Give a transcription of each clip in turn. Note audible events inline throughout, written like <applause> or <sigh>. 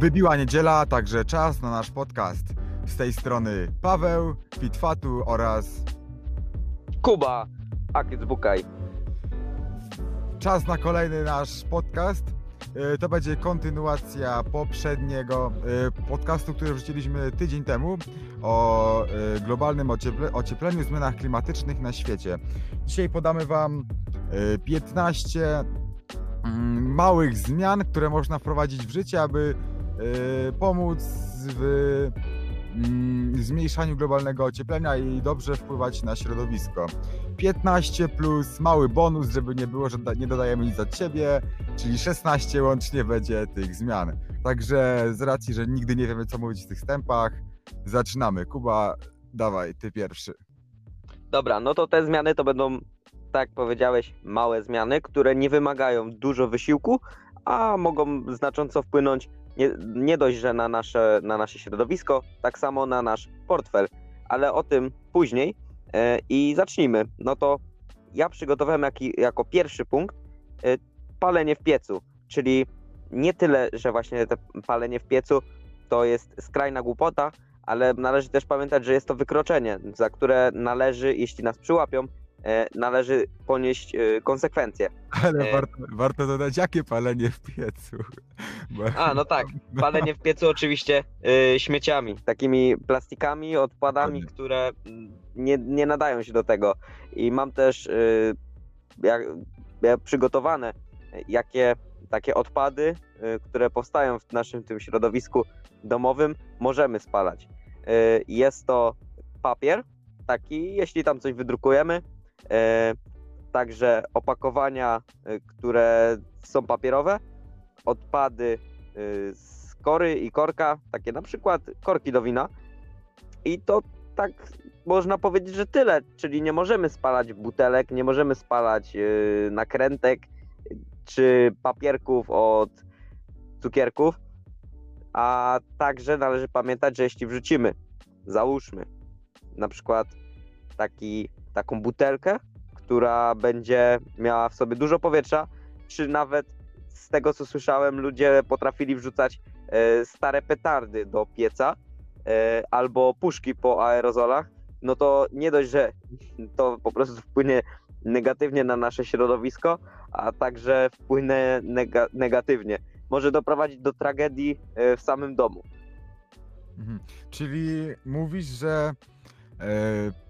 Wybiła niedziela, także czas na nasz podcast. Z tej strony Paweł, Pitfatu oraz Kuba, Akic Bukaj. czas na kolejny nasz podcast. E, To będzie kontynuacja poprzedniego e, podcastu, który wrzuciliśmy tydzień temu o e, globalnym ocieple- ociepleniu, zmianach klimatycznych na świecie. Dzisiaj podamy Wam e, 15 mm, małych zmian, które można wprowadzić w życie, aby pomóc w mm, zmniejszaniu globalnego ocieplenia i dobrze wpływać na środowisko. 15 plus mały bonus, żeby nie było, że nie dodajemy nic od siebie, czyli 16 łącznie będzie tych zmian. Także z racji, że nigdy nie wiemy, co mówić w tych wstępach, zaczynamy. Kuba, dawaj, ty pierwszy. Dobra, no to te zmiany to będą, tak powiedziałeś, małe zmiany, które nie wymagają dużo wysiłku, a mogą znacząco wpłynąć nie, nie dość, że na nasze, na nasze środowisko, tak samo na nasz portfel, ale o tym później e, i zacznijmy. No to ja przygotowałem jaki, jako pierwszy punkt e, palenie w piecu, czyli nie tyle, że właśnie te palenie w piecu to jest skrajna głupota, ale należy też pamiętać, że jest to wykroczenie, za które należy, jeśli nas przyłapią, należy ponieść e, konsekwencje. Ale E. warto, warto dodać, jakie palenie w piecu. <laughs> Bo- A, no tak, palenie w piecu oczywiście e, śmieciami, takimi plastikami, odpadami, które nie, nie nadają się do tego. I mam też e, jak, jak przygotowane, e, jakie takie odpady, e, które powstają w naszym tym środowisku domowym, możemy spalać. E, Jest to papier, taki, jeśli tam coś wydrukujemy, e, także opakowania, e, które są papierowe, odpady y, z kory i korka, takie na przykład korki do wina. I to tak można powiedzieć, że tyle, czyli nie możemy spalać butelek, nie możemy spalać nakrętek czy papierków od cukierków, a także należy pamiętać, że jeśli wrzucimy, załóżmy, na przykład taki, taką butelkę, która będzie miała w sobie dużo powietrza, czy nawet z tego co słyszałem, ludzie potrafili wrzucać e, stare petardy do pieca e, albo puszki po aerozolach, no to nie dość, że <laughs> to po prostu wpłynie negatywnie na nasze środowisko, a także wpłynie nega- negatywnie. Może doprowadzić do tragedii e, w samym domu. Mhm. Czyli mówisz, że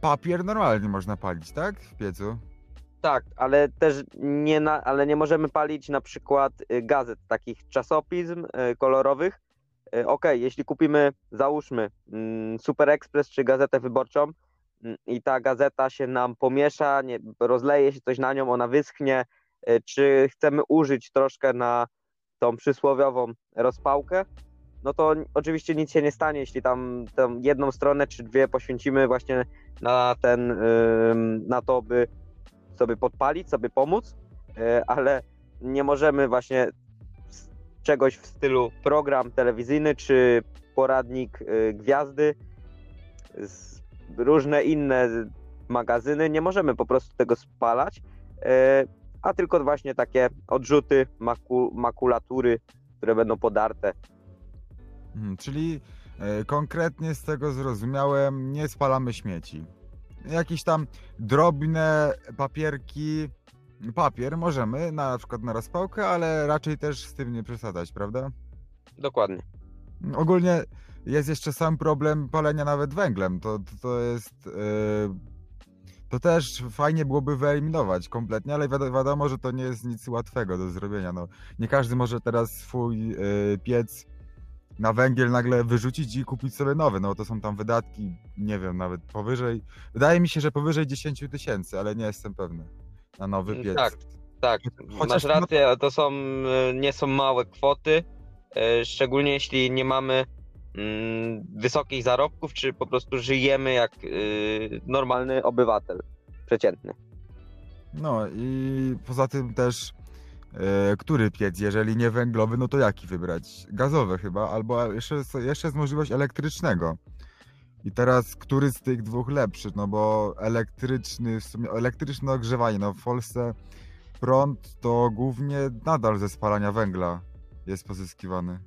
papier normalnie można palić, tak? W piecu? Tak, ale też nie, na, ale nie możemy palić na przykład y, gazet, takich czasopism y, kolorowych. Y, Okej, jeśli kupimy, załóżmy, mm, Super Express czy gazetę wyborczą mm, i ta gazeta się nam pomiesza, nie, rozleje się coś na nią, ona wyschnie, czy chcemy użyć troszkę na tą przysłowiową rozpałkę, no to oczywiście nic się nie stanie, jeśli tam tą jedną stronę czy dwie poświęcimy właśnie na ten, na to, by sobie podpalić, sobie pomóc, e, ale nie możemy właśnie czegoś w stylu program telewizyjny czy poradnik e, gwiazdy, różne inne magazyny, nie możemy po prostu tego spalać, e, a tylko właśnie takie odrzuty, maku, makulatury, które będą podarte. Mhm. Czyli e, konkretnie z tego zrozumiałem, nie spalamy śmieci. Jakieś tam drobne papierki, papier możemy, na przykład na rozpałkę, ale raczej też z tym nie przesadzać, prawda? Dokładnie. Ogólnie jest jeszcze sam problem palenia nawet węglem. To, to, to jest. Yy, to też fajnie byłoby wyeliminować kompletnie, ale wiado- wiadomo, że to nie jest nic łatwego do zrobienia. No, nie każdy może teraz swój yy, piec na węgiel nagle wyrzucić i kupić sobie nowy. No to są tam wydatki, nie wiem, nawet powyżej. Wydaje mi się, że powyżej 10 tysięcy, ale nie jestem pewny. Na nowy piec. Tak, tak. Chociaż Masz no- rację, to są, e, nie są małe kwoty, e, szczególnie jeśli nie mamy mm, wysokich zarobków, czy po prostu żyjemy jak e, normalny obywatel, przeciętny. No i poza tym też e, który piec, jeżeli nie węglowy, no to jaki wybrać? Gazowy chyba, albo jeszcze, jest- jeszcze jest możliwość elektrycznego. I teraz który z tych dwóch lepszy? No bo elektryczny, w sumie elektryczne ogrzewanie, no w Polsce prąd to głównie nadal ze spalania węgla jest pozyskiwany.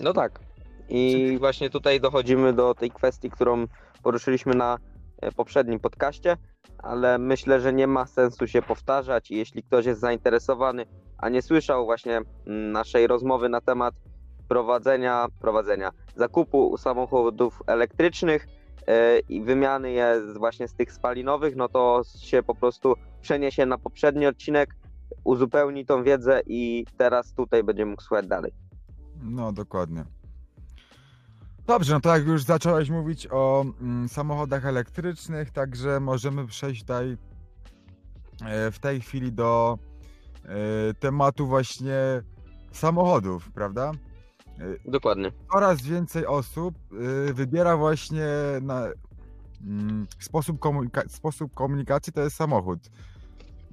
No tak. I właśnie tutaj dochodzimy do tej kwestii, którą poruszyliśmy na e, poprzednim podcaście, ale myślę, że nie ma sensu się powtarzać. I jeśli ktoś jest zainteresowany, a nie słyszał właśnie mm, naszej rozmowy na temat prowadzenia, prowadzenia zakupu samochodów elektrycznych e, i wymiany je właśnie z tych spalinowych, no to się po prostu przeniesie na poprzedni odcinek, uzupełni tą wiedzę i teraz tutaj będzie mógł słuchać dalej. No, dokładnie. Dobrze, no to jak już zacząłeś mówić o mm, samochodach elektrycznych, także możemy przejść tutaj e, w tej chwili do e, tematu właśnie samochodów, prawda? Dokładnie. Coraz więcej osób e, wybiera właśnie na mm, sposób, komunika- sposób komunikacji to jest samochód.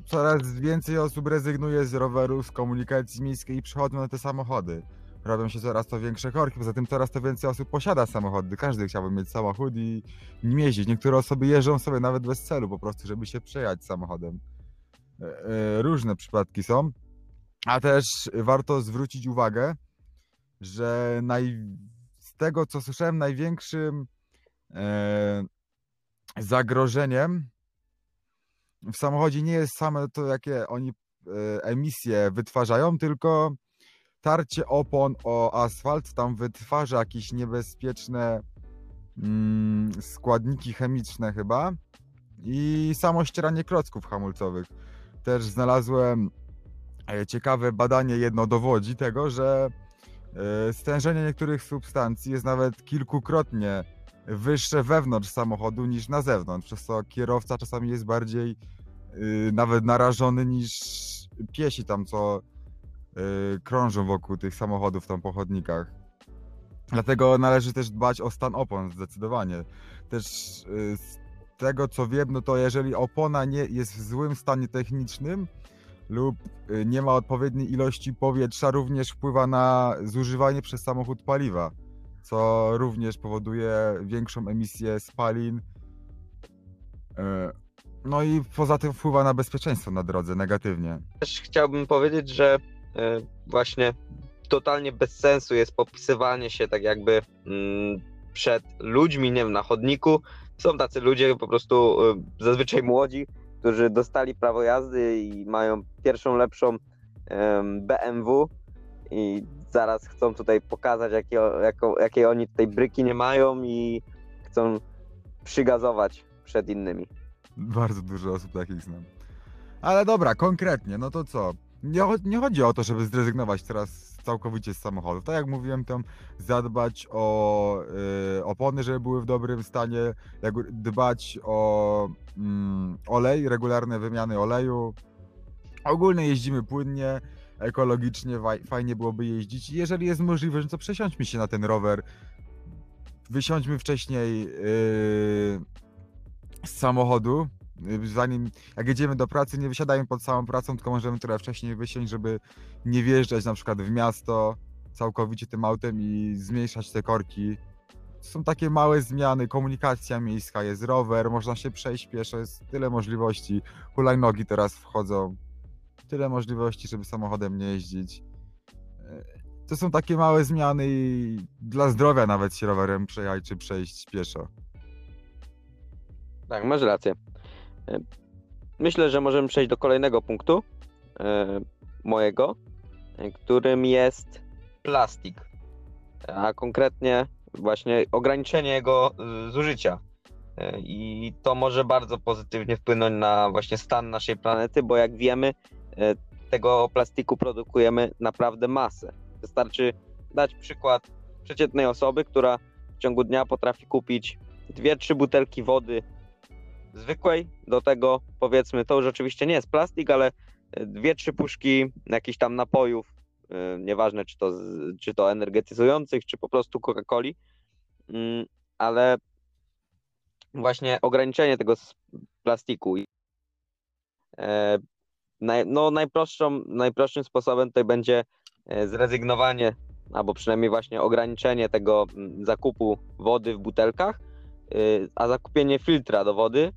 Coraz więcej osób rezygnuje z roweru, z komunikacji miejskiej i przechodzą na te samochody robią się coraz to większe korki, poza tym coraz to więcej osób posiada samochody, każdy chciałby mieć samochód i nim jeździć. Niektóre osoby jeżdżą sobie nawet bez celu, po prostu, żeby się przejechać samochodem. E, e, Różne przypadki są, a też warto zwrócić uwagę, że naj... z tego co słyszałem, największym e, zagrożeniem w samochodzie nie jest same to, jakie oni emisje wytwarzają, tylko tarcie opon o asfalt tam wytwarza jakieś niebezpieczne mm, składniki chemiczne chyba i samo ścieranie klocków hamulcowych. Też znalazłem e, ciekawe badanie jedno dowodzi tego, że e, stężenie niektórych substancji jest nawet kilkukrotnie wyższe wewnątrz samochodu niż na zewnątrz, przez co kierowca czasami jest bardziej y, nawet narażony niż piesi tam, co krążą wokół tych samochodów tam po chodnikach. Dlatego należy też dbać o stan opon zdecydowanie. Też y, z tego co wiem, no to jeżeli opona nie jest w złym stanie technicznym lub y, nie ma odpowiedniej ilości powietrza, również wpływa na zużywanie przez samochód paliwa, co również powoduje większą emisję spalin. Y, No i poza tym wpływa na bezpieczeństwo na drodze negatywnie. Też chciałbym powiedzieć, że właśnie totalnie bez sensu jest popisywanie się tak jakby mm, przed ludźmi, nie wiem, na chodniku. Są tacy ludzie po prostu e, zazwyczaj młodzi, którzy dostali prawo jazdy i mają pierwszą lepszą BMW i zaraz chcą tutaj pokazać, jakie, jako, jakie oni tutaj bryki nie mają i chcą przygazować przed innymi. Bardzo dużo osób takich znam. Ale dobra, konkretnie, no to co? Nie, nie chodzi o to, żeby zrezygnować teraz całkowicie z samochodów. Tak jak mówiłem, tam zadbać o y, opony, żeby były w dobrym stanie, jak dbać o mm, olej, regularne wymiany oleju. Ogólnie jeździmy płynnie, ekologicznie, faj- fajnie byłoby jeździć. Jeżeli jest możliwość, no to przesiądźmy się na ten rower. Wysiądźmy wcześniej yy, z samochodu, y, zanim jak jedziemy do pracy, nie wysiadajmy pod samą pracą, tylko możemy trochę wcześniej wysiąść, żeby nie wjeżdżać na przykład w miasto całkowicie tym autem i zmniejszać te korki. Są takie małe zmiany, komunikacja miejska, jest rower, można się przejść pieszo, jest tyle możliwości. Hulajnogi teraz wchodzą, tyle możliwości, żeby samochodem nie jeździć. E, To są takie małe zmiany i dla zdrowia nawet się rowerem przejechać czy przejść pieszo. Tak, masz rację. Myślę, że możemy przejść do kolejnego punktu e, mojego, którym jest plastik. A konkretnie właśnie ograniczenie jego e, zużycia. E, I to może bardzo pozytywnie wpłynąć na właśnie stan naszej planety, bo jak wiemy, tego plastiku produkujemy naprawdę masę. Wystarczy dać przykład przeciętnej osoby, która w ciągu dnia potrafi kupić dwie, trzy butelki wody zwykłej, do tego powiedzmy, to już oczywiście nie jest plastik, ale e, dwie, trzy puszki jakichś tam napojów, e, nieważne czy to, czy to energetyzujących, czy po prostu Coca-Coli, Mm, ale właśnie ograniczenie tego plastiku. e, no najprostszą, najprostszym sposobem tutaj będzie zrezygnowanie, albo przynajmniej właśnie ograniczenie tego mm, zakupu wody w butelkach, a zakupienie filtra do wody,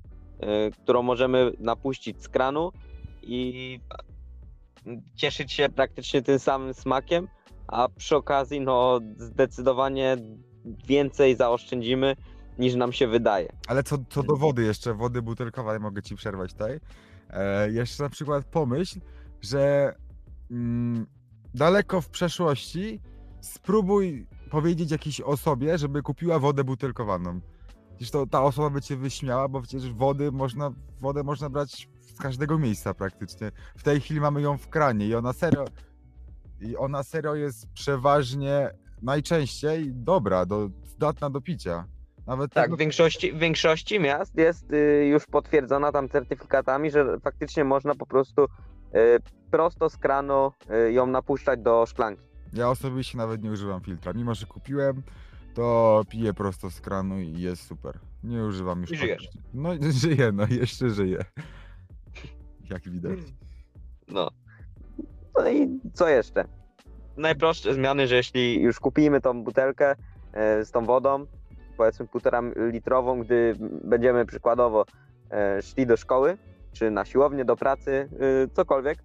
którą możemy napuścić z kranu i cieszyć się praktycznie tym samym smakiem, a przy okazji no zdecydowanie więcej zaoszczędzimy niż nam się wydaje. Ale co, co do wody jeszcze, wody butelkowej mogę ci przerwać tutaj. E, jeszcze na przykład pomyśl, że mm, daleko w przeszłości spróbuj powiedzieć jakiejś osobie, żeby kupiła wodę butelkowaną. To ta osoba by cię wyśmiała, bo przecież wody można, wodę można brać z każdego miejsca praktycznie. W tej chwili mamy ją w kranie i ona serio, i ona serio jest przeważnie najczęściej dobra, do, zdatna do picia. Nawet Tak, tego- w większości, w większości miast jest y, już potwierdzona tam certyfikatami, że faktycznie można po prostu y, prosto z kranu y, ją napuszczać do szklanki. Ja osobiście nawet nie używam filtra. Mimo, że kupiłem, to piję prosto z kranu i jest super. Nie używam już. I żyjesz. praktycznie. No <laughs> żyję, no jeszcze żyję. Jak widać. No. No i co jeszcze? Najprostsze zmiany, że jeśli już kupimy tą butelkę e, z tą wodą, powiedzmy półtora litrową, gdy będziemy przykładowo e, szli do szkoły, czy na siłownię, do pracy, e, cokolwiek,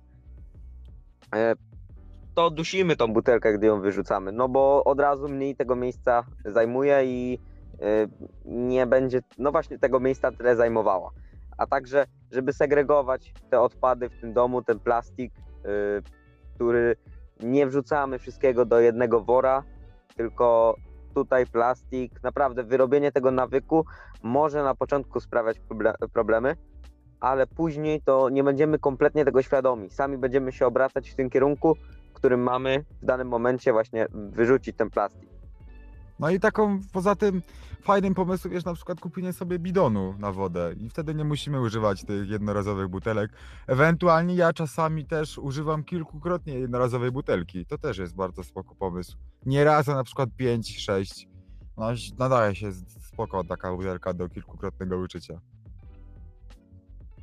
to dusimy tą butelkę, gdy ją wyrzucamy, no bo od razu mniej tego miejsca zajmuje i e, nie będzie, no właśnie tego miejsca tyle zajmowała. A także, żeby segregować te odpady w tym domu, ten plastik, y, który nie wrzucamy wszystkiego do jednego wora, tylko tutaj plastik. Naprawdę wyrobienie tego nawyku może na początku sprawiać proble- problemy, ale później to nie będziemy kompletnie tego świadomi. Sami będziemy się obracać w tym kierunku, w którym mamy w danym momencie właśnie wyrzucić ten plastik. No i taką poza tym fajnym pomysłem jest na przykład kupienie sobie bidonu na wodę i wtedy nie musimy używać tych jednorazowych butelek. Ewentualnie ja czasami też używam kilkukrotnie jednorazowej butelki. To też jest bardzo spoko pomysł. Nie raz, a na przykład 5-6. No, nadaje się spoko taka butelka do kilkukrotnego użycia.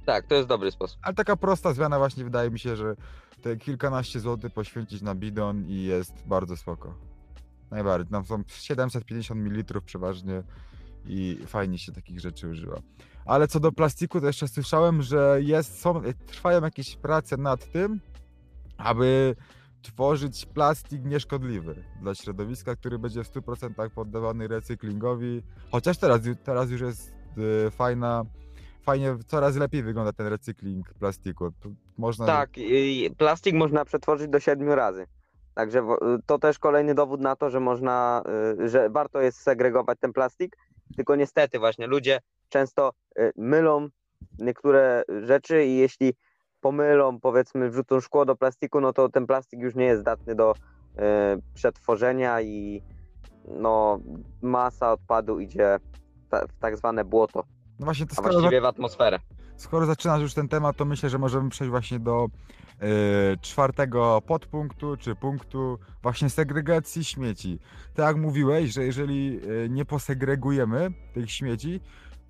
Tak, to jest dobry sposób. Ale taka prosta zmiana właśnie wydaje mi się, że te kilkanaście złotych poświęcić na bidon i jest bardzo spoko. Najbardziej. Tam są 750 ml przeważnie i fajnie się takich rzeczy używa. Ale co do plastiku, to jeszcze słyszałem, że jest, są, trwają jakieś prace nad tym, aby tworzyć plastik nieszkodliwy dla środowiska, który będzie w 100% poddawany recyklingowi. Chociaż teraz, teraz już jest y, fajna, fajnie, coraz lepiej wygląda ten recykling plastiku. Można, Tak, i plastik można przetworzyć do siedmiu razy. Także to też kolejny dowód na to, że można, y, że warto jest segregować ten plastik. Tylko niestety właśnie ludzie często y, mylą niektóre rzeczy i jeśli pomylą, powiedzmy, wrzucą szkło do plastiku, no to ten plastik już nie jest zdatny do y, przetworzenia i no masa odpadu idzie w tak zwane błoto, No właśnie, to a skoro, właściwie w atmosferę. Skoro zaczynasz już ten temat, to myślę, że możemy przejść właśnie do y, czwartego podpunktu, czy punktu właśnie segregacji śmieci. Tak jak mówiłeś, że jeżeli y, nie posegregujemy tych śmieci,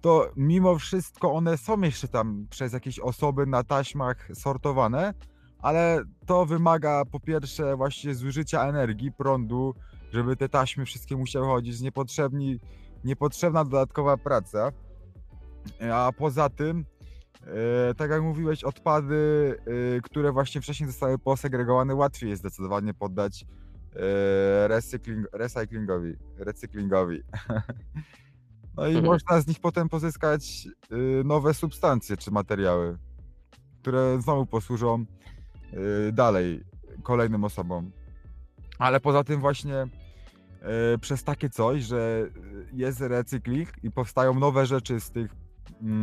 to mimo wszystko one są jeszcze tam przez jakieś osoby na taśmach sortowane, ale to wymaga po pierwsze właśnie zużycia energii, prądu, żeby te taśmy wszystkie musiały chodzić, niepotrzebni, niepotrzebna dodatkowa praca. A poza tym, e, tak jak mówiłeś, odpady, e, które właśnie wcześniej zostały posegregowane, łatwiej jest zdecydowanie poddać e, recykling, recyklingowi, recyklingowi. <laughs> No i Mhm. można z nich potem pozyskać nowe substancje czy materiały, które znowu posłużą dalej kolejnym osobom. Ale poza tym właśnie przez takie coś, że jest recykling i powstają nowe rzeczy z tych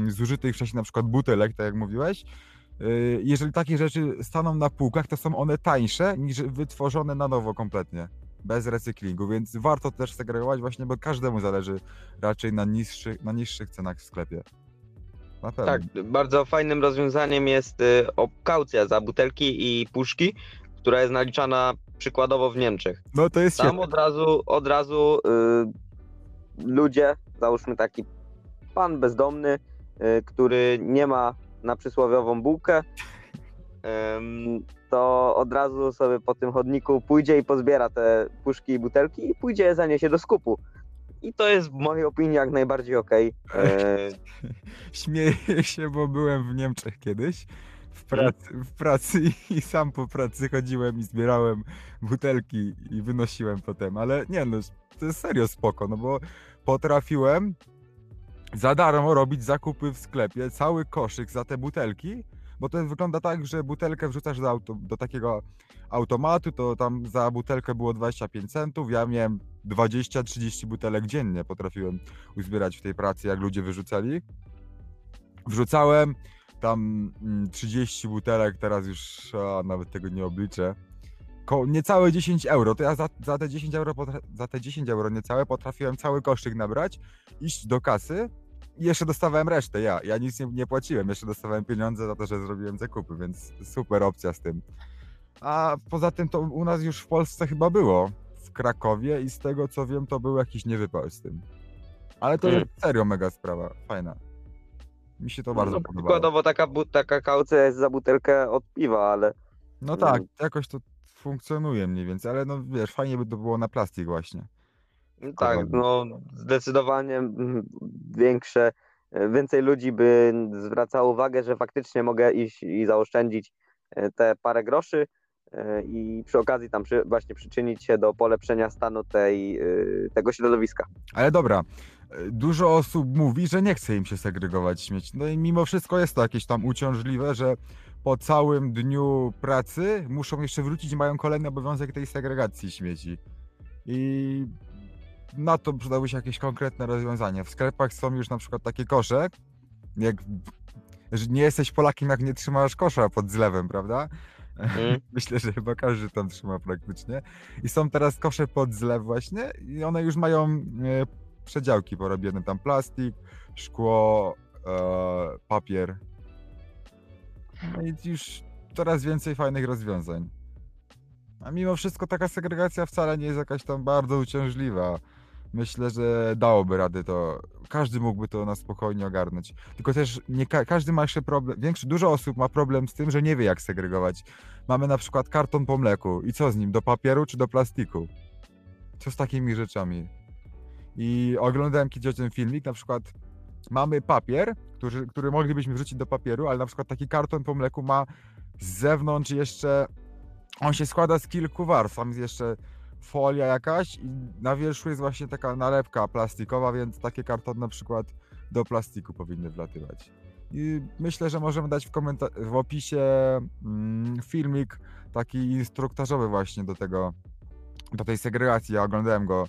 zużytych wcześniej na przykład butelek, tak jak mówiłeś, y, jeżeli takie rzeczy staną na półkach, to są one tańsze niż wytworzone na nowo kompletnie, bez recyklingu, więc warto też segregować właśnie, bo każdemu zależy raczej na niższych, na niższych cenach w sklepie. Tak, bardzo fajnym rozwiązaniem jest y, kaucja za butelki i puszki, która jest naliczana przykładowo w Niemczech. No to jest Tam świetne. od razu, od razu y, ludzie, załóżmy taki pan bezdomny, y, który nie ma na przysłowiową bułkę, to od razu sobie po tym chodniku pójdzie i pozbiera te puszki i butelki i pójdzie je zaniesie do skupu. I to jest w mojej opinii jak najbardziej okej. E, <laughs> Śmieję się, bo byłem w Niemczech kiedyś w pracy, w pracy <laughs> i sam po pracy chodziłem i zbierałem butelki i wynosiłem potem, ale nie no, to jest serio spoko, no bo potrafiłem za darmo robić zakupy w sklepie, cały koszyk za te butelki, bo to wygląda tak, że butelkę wrzucasz do, auto, do takiego automatu, to tam za butelkę było 25 centów, ja miałem 20-30 butelek dziennie, potrafiłem uzbierać w tej pracy, jak ludzie wyrzucali. Wrzucałem tam 30 butelek, teraz już a, nawet tego nie obliczę. Ko niecałe 10 euro, to ja za, za, te 10 euro za te 10 euro niecałe potrafiłem cały koszyk nabrać, iść do kasy i jeszcze dostawałem resztę, ja. Ja nic nie, nie płaciłem, jeszcze dostawałem pieniądze za to, że zrobiłem zakupy, więc super opcja z tym. A poza tym to u nas już w Polsce chyba było, w Krakowie i z tego co wiem to był jakiś niewypał z tym. Ale to jest serio mega sprawa, fajna. Mi się to bardzo no, podobało. przykładowo taka, bu- taka kaucja jest za butelkę od piwa, ale No tak, Mm. jakoś to funkcjonuje mniej więcej, ale no wiesz, fajnie by to było na plastik właśnie. tak, Dokładnie. no zdecydowanie mm, większe, e, więcej ludzi by zwracało uwagę, że faktycznie mogę iść i zaoszczędzić e, te parę groszy e, i przy okazji tam przy, właśnie przyczynić się do polepszenia stanu tej, e, tego środowiska. Ale dobra, dużo osób mówi, że nie chce im się segregować śmieci. No i mimo wszystko jest to jakieś tam uciążliwe, że po całym dniu pracy muszą jeszcze wrócić i mają kolejny obowiązek tej segregacji śmieci. I na to przydały się jakieś konkretne rozwiązania. W sklepach są już na przykład takie kosze, jak że nie jesteś Polakiem, jak nie trzymasz kosza pod zlewem, prawda? Mm. <laughs> Myślę, że chyba każdy tam trzyma praktycznie. I są teraz kosze pod zlew właśnie i one już mają e, przedziałki porobione. Tam plastik, szkło, e, papier. No i już coraz więcej fajnych rozwiązań. A mimo wszystko taka segregacja wcale nie jest jakaś tam bardzo uciążliwa. Myślę, że dałoby radę to. Każdy mógłby to na spokojnie ogarnąć. Tylko też nie ka- każdy ma jeszcze problem. Większy, dużo osób ma problem z tym, że nie wie jak segregować. Mamy na przykład karton po mleku. I co z nim? Do papieru czy do plastiku? Co z takimi rzeczami? I oglądałem kiedyś ten filmik, na przykład mamy papier, który, który moglibyśmy wrzucić do papieru, ale na przykład taki karton po mleku ma z zewnątrz jeszcze, on się składa z kilku warstw, tam jest jeszcze folia jakaś i na wierzchu jest właśnie taka nalepka plastikowa, więc takie kartony na przykład do plastiku powinny wlatywać. I myślę, że możemy dać w, komenta- w opisie mm, filmik taki instruktażowy właśnie do tego, do tej segregacji. Ja oglądałem go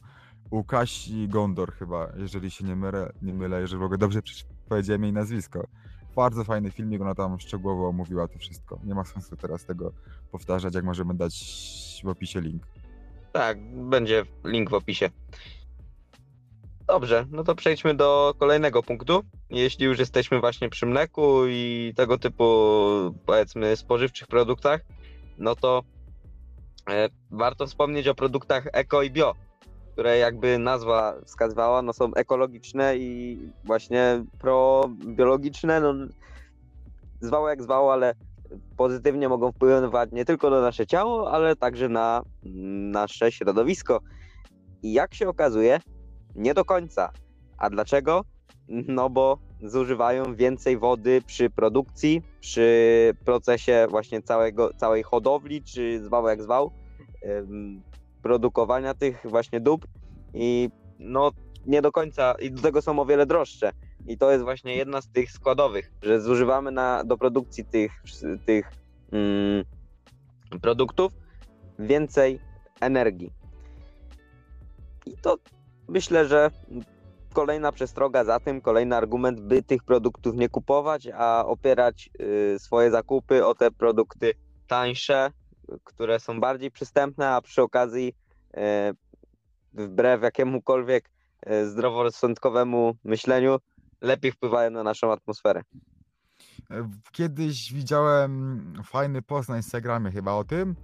u Kasi Gondor chyba, jeżeli się nie mylę, nie mylę jeżeli w ogóle dobrze powiedziałem jej nazwisko. Bardzo fajny filmik, ona tam szczegółowo omówiła to wszystko. Nie ma sensu teraz tego powtarzać, jak możemy dać w opisie link. Tak, będzie link w opisie. Dobrze, no to przejdźmy do kolejnego punktu. Jeśli już jesteśmy właśnie przy mleku i tego typu, powiedzmy, spożywczych produktach, no to e, warto wspomnieć o produktach eko i bio, które jakby nazwa wskazywała, no są ekologiczne i właśnie probiologiczne, no zwało jak zwało, ale pozytywnie mogą wpływać nie tylko na nasze ciało, ale także na nasze środowisko. I jak się okazuje, nie do końca. A dlaczego? No bo zużywają więcej wody przy produkcji, przy procesie właśnie całego, całej hodowli, czy zwał jak zwał, produkowania tych właśnie dóbr i no nie do końca, i do tego są o wiele droższe. I to jest właśnie jedna z tych składowych, że zużywamy na, do produkcji tych, tych mm, produktów więcej energii. I to myślę, że kolejna przestroga za tym, kolejny argument, by tych produktów nie kupować, a opierać y, swoje zakupy o te produkty tańsze, które są bardziej przystępne, a przy okazji y, wbrew jakiemukolwiek y, zdroworozsądkowemu myśleniu lepiej wpływają na naszą atmosferę. E, Kiedyś widziałem fajny post na Instagramie chyba o tym,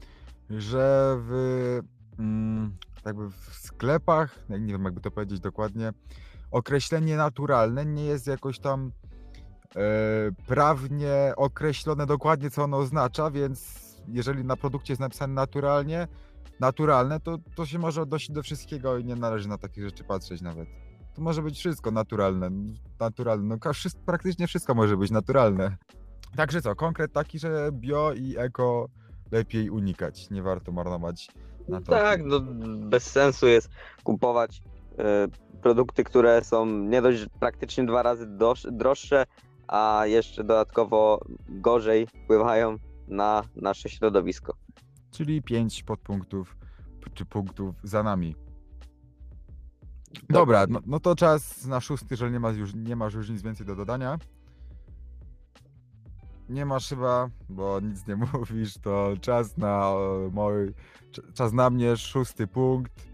że w, mm, jakby w sklepach, nie wiem jakby to powiedzieć dokładnie, określenie naturalne nie jest jakoś tam e, prawnie określone dokładnie co ono oznacza, więc jeżeli na produkcie jest napisane naturalnie, naturalne, to, to się może odnosić do wszystkiego i nie należy na takie rzeczy patrzeć nawet. To może być wszystko naturalne. Naturalne. No, wszystko, praktycznie wszystko może być naturalne. Także co, konkret taki, że bio i eko lepiej unikać. Nie warto marnować na to. Tak, no, bez sensu jest kupować e, produkty, które są nie dość praktycznie dwa razy droższe, a jeszcze dodatkowo gorzej wpływają na nasze środowisko. Czyli 5 podpunktów czy punktów za nami. Dobra, no, no to czas na szósty, jeżeli nie, ma już, nie masz już nic więcej do dodania. Nie masz chyba, bo nic nie <laughs> mówisz, to czas na mój, cz- czas na mnie, szósty punkt.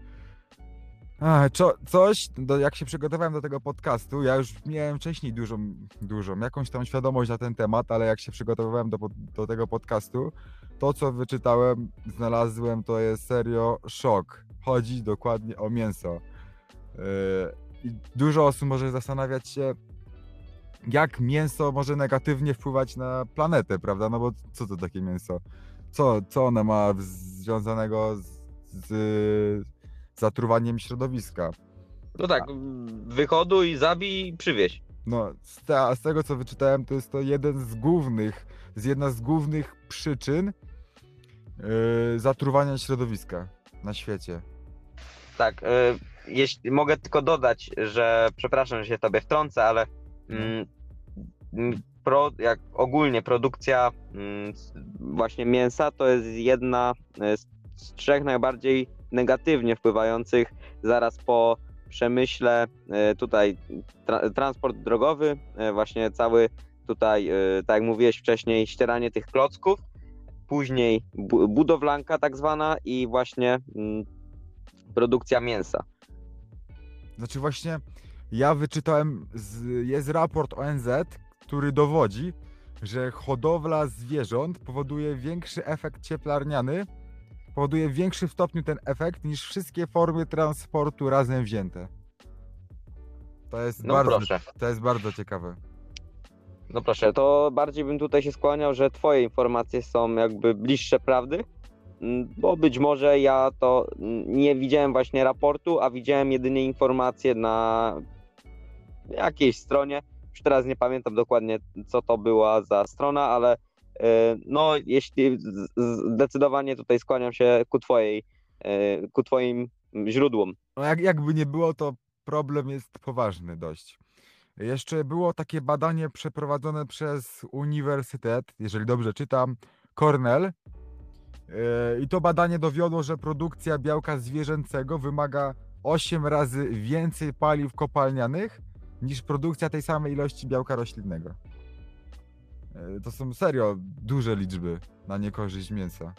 Ach, co, coś, do, jak się przygotowałem do tego podcastu, ja już miałem wcześniej dużą, dużą, jakąś tam świadomość na ten temat, ale jak się przygotowywałem do, do tego podcastu, to co wyczytałem, znalazłem, to jest serio szok. Chodzi dokładnie o mięso. Yy, dużo osób może zastanawiać się, jak mięso może negatywnie wpływać na planetę, prawda? No bo co to takie mięso? Co, co ono ma związanego z, z zatruwaniem środowiska? No tak, wyhoduj, zabij i przywieź. No, z, te, z tego co wyczytałem, to jest to jeden z głównych, z jedna z głównych przyczyn yy, zatruwania środowiska na świecie. Tak, y, jeśli mogę tylko dodać, że przepraszam, że się tobie wtrącę, ale mm, mm, pro, jak ogólnie produkcja mm, właśnie mięsa to jest jedna y, z, z trzech najbardziej negatywnie wpływających zaraz po przemyśle y, tutaj tra, transport drogowy, y, właśnie cały tutaj, y, tak jak mówiłeś wcześniej, ścieranie tych klocków, później bu, budowlanka tak zwana i właśnie mm, produkcja mięsa. Znaczy właśnie ja wyczytałem, z, jest raport ONZ, który dowodzi, że hodowla zwierząt powoduje większy efekt cieplarniany, powoduje w większym stopniu ten efekt niż wszystkie formy transportu razem wzięte. To jest, No bardzo, proszę. to jest bardzo ciekawe. No proszę, to bardziej bym tutaj się skłaniał, że twoje informacje są jakby bliższe prawdy, mm, bo być może ja to mm, nie widziałem właśnie raportu, a widziałem jedynie informacje na jakiejś stronie. Już teraz nie pamiętam dokładnie, co to była za strona, ale no jeśli zdecydowanie tutaj skłaniam się ku twojej, e, ku twoim źródłom. No jak, jakby nie było, to problem jest poważny dość. Jeszcze było takie badanie przeprowadzone przez Uniwersytet, jeżeli dobrze czytam, Cornell. Yy, I to badanie dowiodło, że produkcja białka zwierzęcego wymaga 8 razy więcej paliw kopalnianych niż produkcja tej samej ilości białka roślinnego. Yy, To są serio duże liczby na niekorzyść mięsa.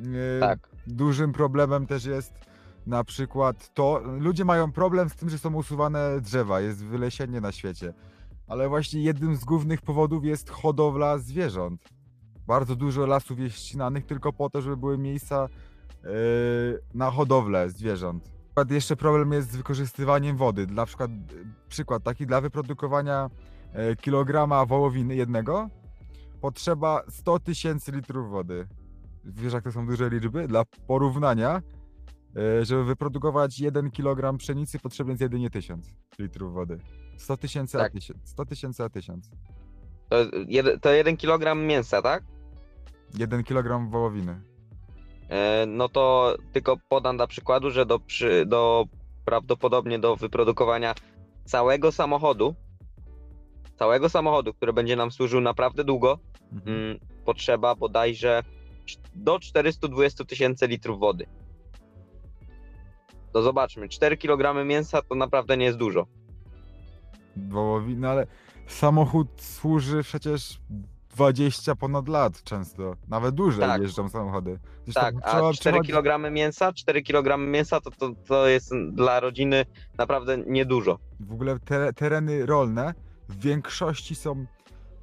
Yy, Tak. Dużym problemem też jest na przykład to, ludzie mają problem z tym, że są usuwane drzewa, jest wylesienie na świecie. Ale właśnie jednym z głównych powodów jest hodowla zwierząt. Bardzo dużo lasów jest ścinanych tylko po to, żeby były miejsca yy, na hodowlę zwierząt. Jeszcze problem jest z wykorzystywaniem wody. Dla przykład, przykład taki dla wyprodukowania kilograma wołowiny jednego potrzeba 100 tysięcy litrów wody. Wiesz, jak to są duże liczby? Dla porównania, e, żeby wyprodukować 1 kg pszenicy, potrzebny jest jedynie 1000 litrów wody. 100 tysięcy a Tak. 1000. 100 tysięcy a 1000. To, jed, to jeden kilogram mięsa, tak? 1 kg wołowiny. E, no to tylko podam dla przykładu, że do, przy, do prawdopodobnie do wyprodukowania całego samochodu, całego samochodu, który będzie nam służył naprawdę długo, Mhm. mm, potrzeba bodajże do 420 tysięcy litrów wody. To zobaczmy, 4 kg mięsa to naprawdę nie jest dużo. Wołowiny, ale samochód służy przecież 20 ponad lat często. Nawet dłużej Tak. jeżdżą samochody. Zresztą Tak, trzeba a 4 przychodzi- kg mięsa, 4 kg mięsa to, to, to jest dla rodziny naprawdę niedużo. w ogóle te, tereny rolne w większości są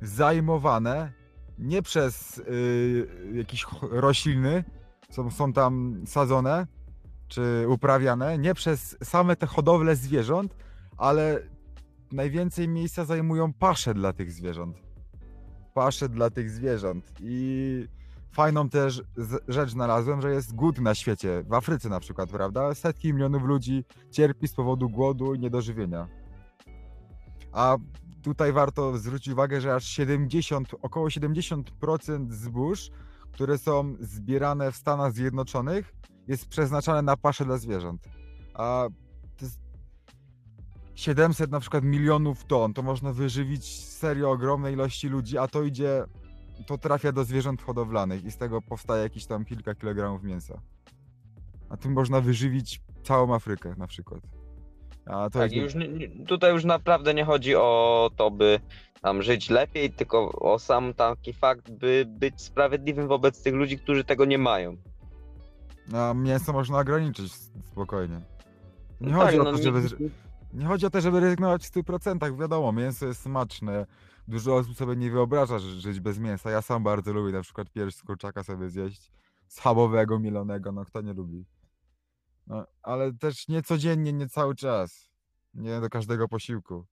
zajmowane nie przez y, jakieś rośliny, są, są tam sadzone czy uprawiane, nie przez same te hodowle zwierząt, ale najwięcej miejsca zajmują pasze dla tych zwierząt. Pasze dla tych zwierząt. I fajną też rzecz znalazłem, że jest głód na świecie, w Afryce na przykład, prawda? Setki milionów ludzi cierpi z powodu głodu i niedożywienia. A tutaj warto zwrócić uwagę, że aż 70, około 70% zbóż, które są zbierane w Stanach Zjednoczonych, jest przeznaczane na paszę dla zwierząt. A to jest 700 na przykład milionów ton, to można wyżywić serio ogromnej ilości ludzi, a to idzie, to trafia do zwierząt hodowlanych i z tego powstaje jakieś tam kilka kilogramów mięsa. A tym można wyżywić całą Afrykę na przykład. A to Tak, jest... już nie, nie- tutaj już naprawdę nie chodzi o to, by tam żyć lepiej, tylko o sam taki fakt, by być sprawiedliwym wobec tych ludzi, którzy tego nie mają. A mięso można ograniczyć spokojnie. Nie No chodzi tak, o no to, żeby... nikt- Nie chodzi o to, żeby rezygnować w 100%. Wiadomo, mięso jest smaczne. Dużo osób sobie nie wyobraża ży- żyć bez mięsa. Ja sam bardzo lubię na przykład pierś z kurczaka sobie zjeść. Schabowego, mielonego, no kto nie lubi. No, ale też nie codziennie, nie cały czas. Nie do każdego posiłku.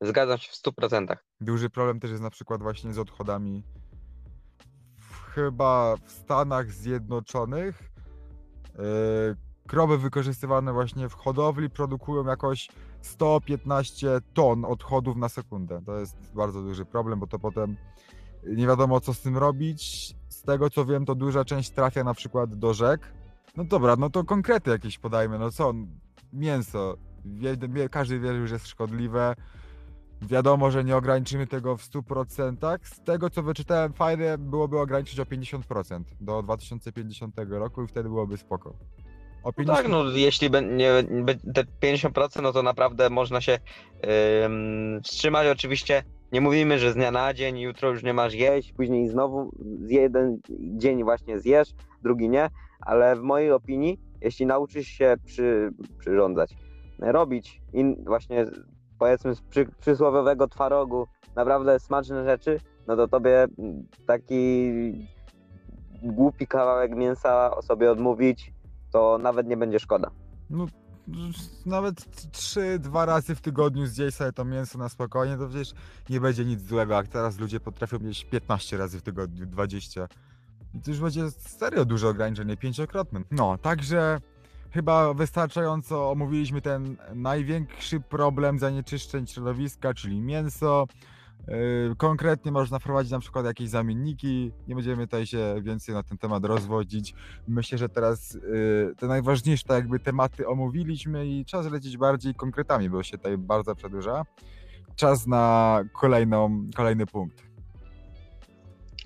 Zgadzam się w 100%. Duży problem też jest na przykład właśnie z odchodami. Chyba w Stanach Zjednoczonych yy, krowy wykorzystywane właśnie w hodowli produkują jakoś 115 ton odchodów na sekundę. To jest bardzo duży problem, bo to potem nie wiadomo co z tym robić. Z tego co wiem, to duża część trafia na przykład do rzek. No dobra, no to konkrety jakieś podajmy. No co, mięso. Każdy wie, że już jest szkodliwe. Wiadomo, że nie ograniczymy tego w 100%. Z tego co wyczytałem, fajne byłoby ograniczyć o 50% do 2050 roku i wtedy byłoby spoko. O No 50... tak, no jeśli nie, te 50%, no to naprawdę można się ym, wstrzymać. Oczywiście nie mówimy, że z dnia na dzień, jutro już nie masz jeść, później znowu jeden dzień właśnie zjesz, drugi nie, ale w mojej opinii, jeśli nauczysz się przy, przyrządzać, robić in, właśnie powiedzmy z przy, przysłowiowego twarogu naprawdę smaczne rzeczy, no to tobie mm, taki głupi kawałek mięsa sobie odmówić, to nawet nie będzie szkoda. No, nawet 3-2 razy w tygodniu zjeść sobie to mięso na spokojnie, to przecież nie będzie nic złego, jak teraz ludzie potrafią jeść 15 razy w tygodniu, 20. I to już będzie serio duże ograniczenie, pięciokrotne. No, także chyba wystarczająco omówiliśmy ten największy problem zanieczyszczeń środowiska, czyli mięso. Yy, Konkretnie można wprowadzić na przykład jakieś zamienniki. Nie będziemy tutaj się więcej na ten temat rozwodzić. Myślę, że teraz yy, te najważniejsze tak jakby tematy omówiliśmy i czas lecieć bardziej konkretami, bo się tutaj bardzo przedłuża. Czas na kolejną, kolejny punkt.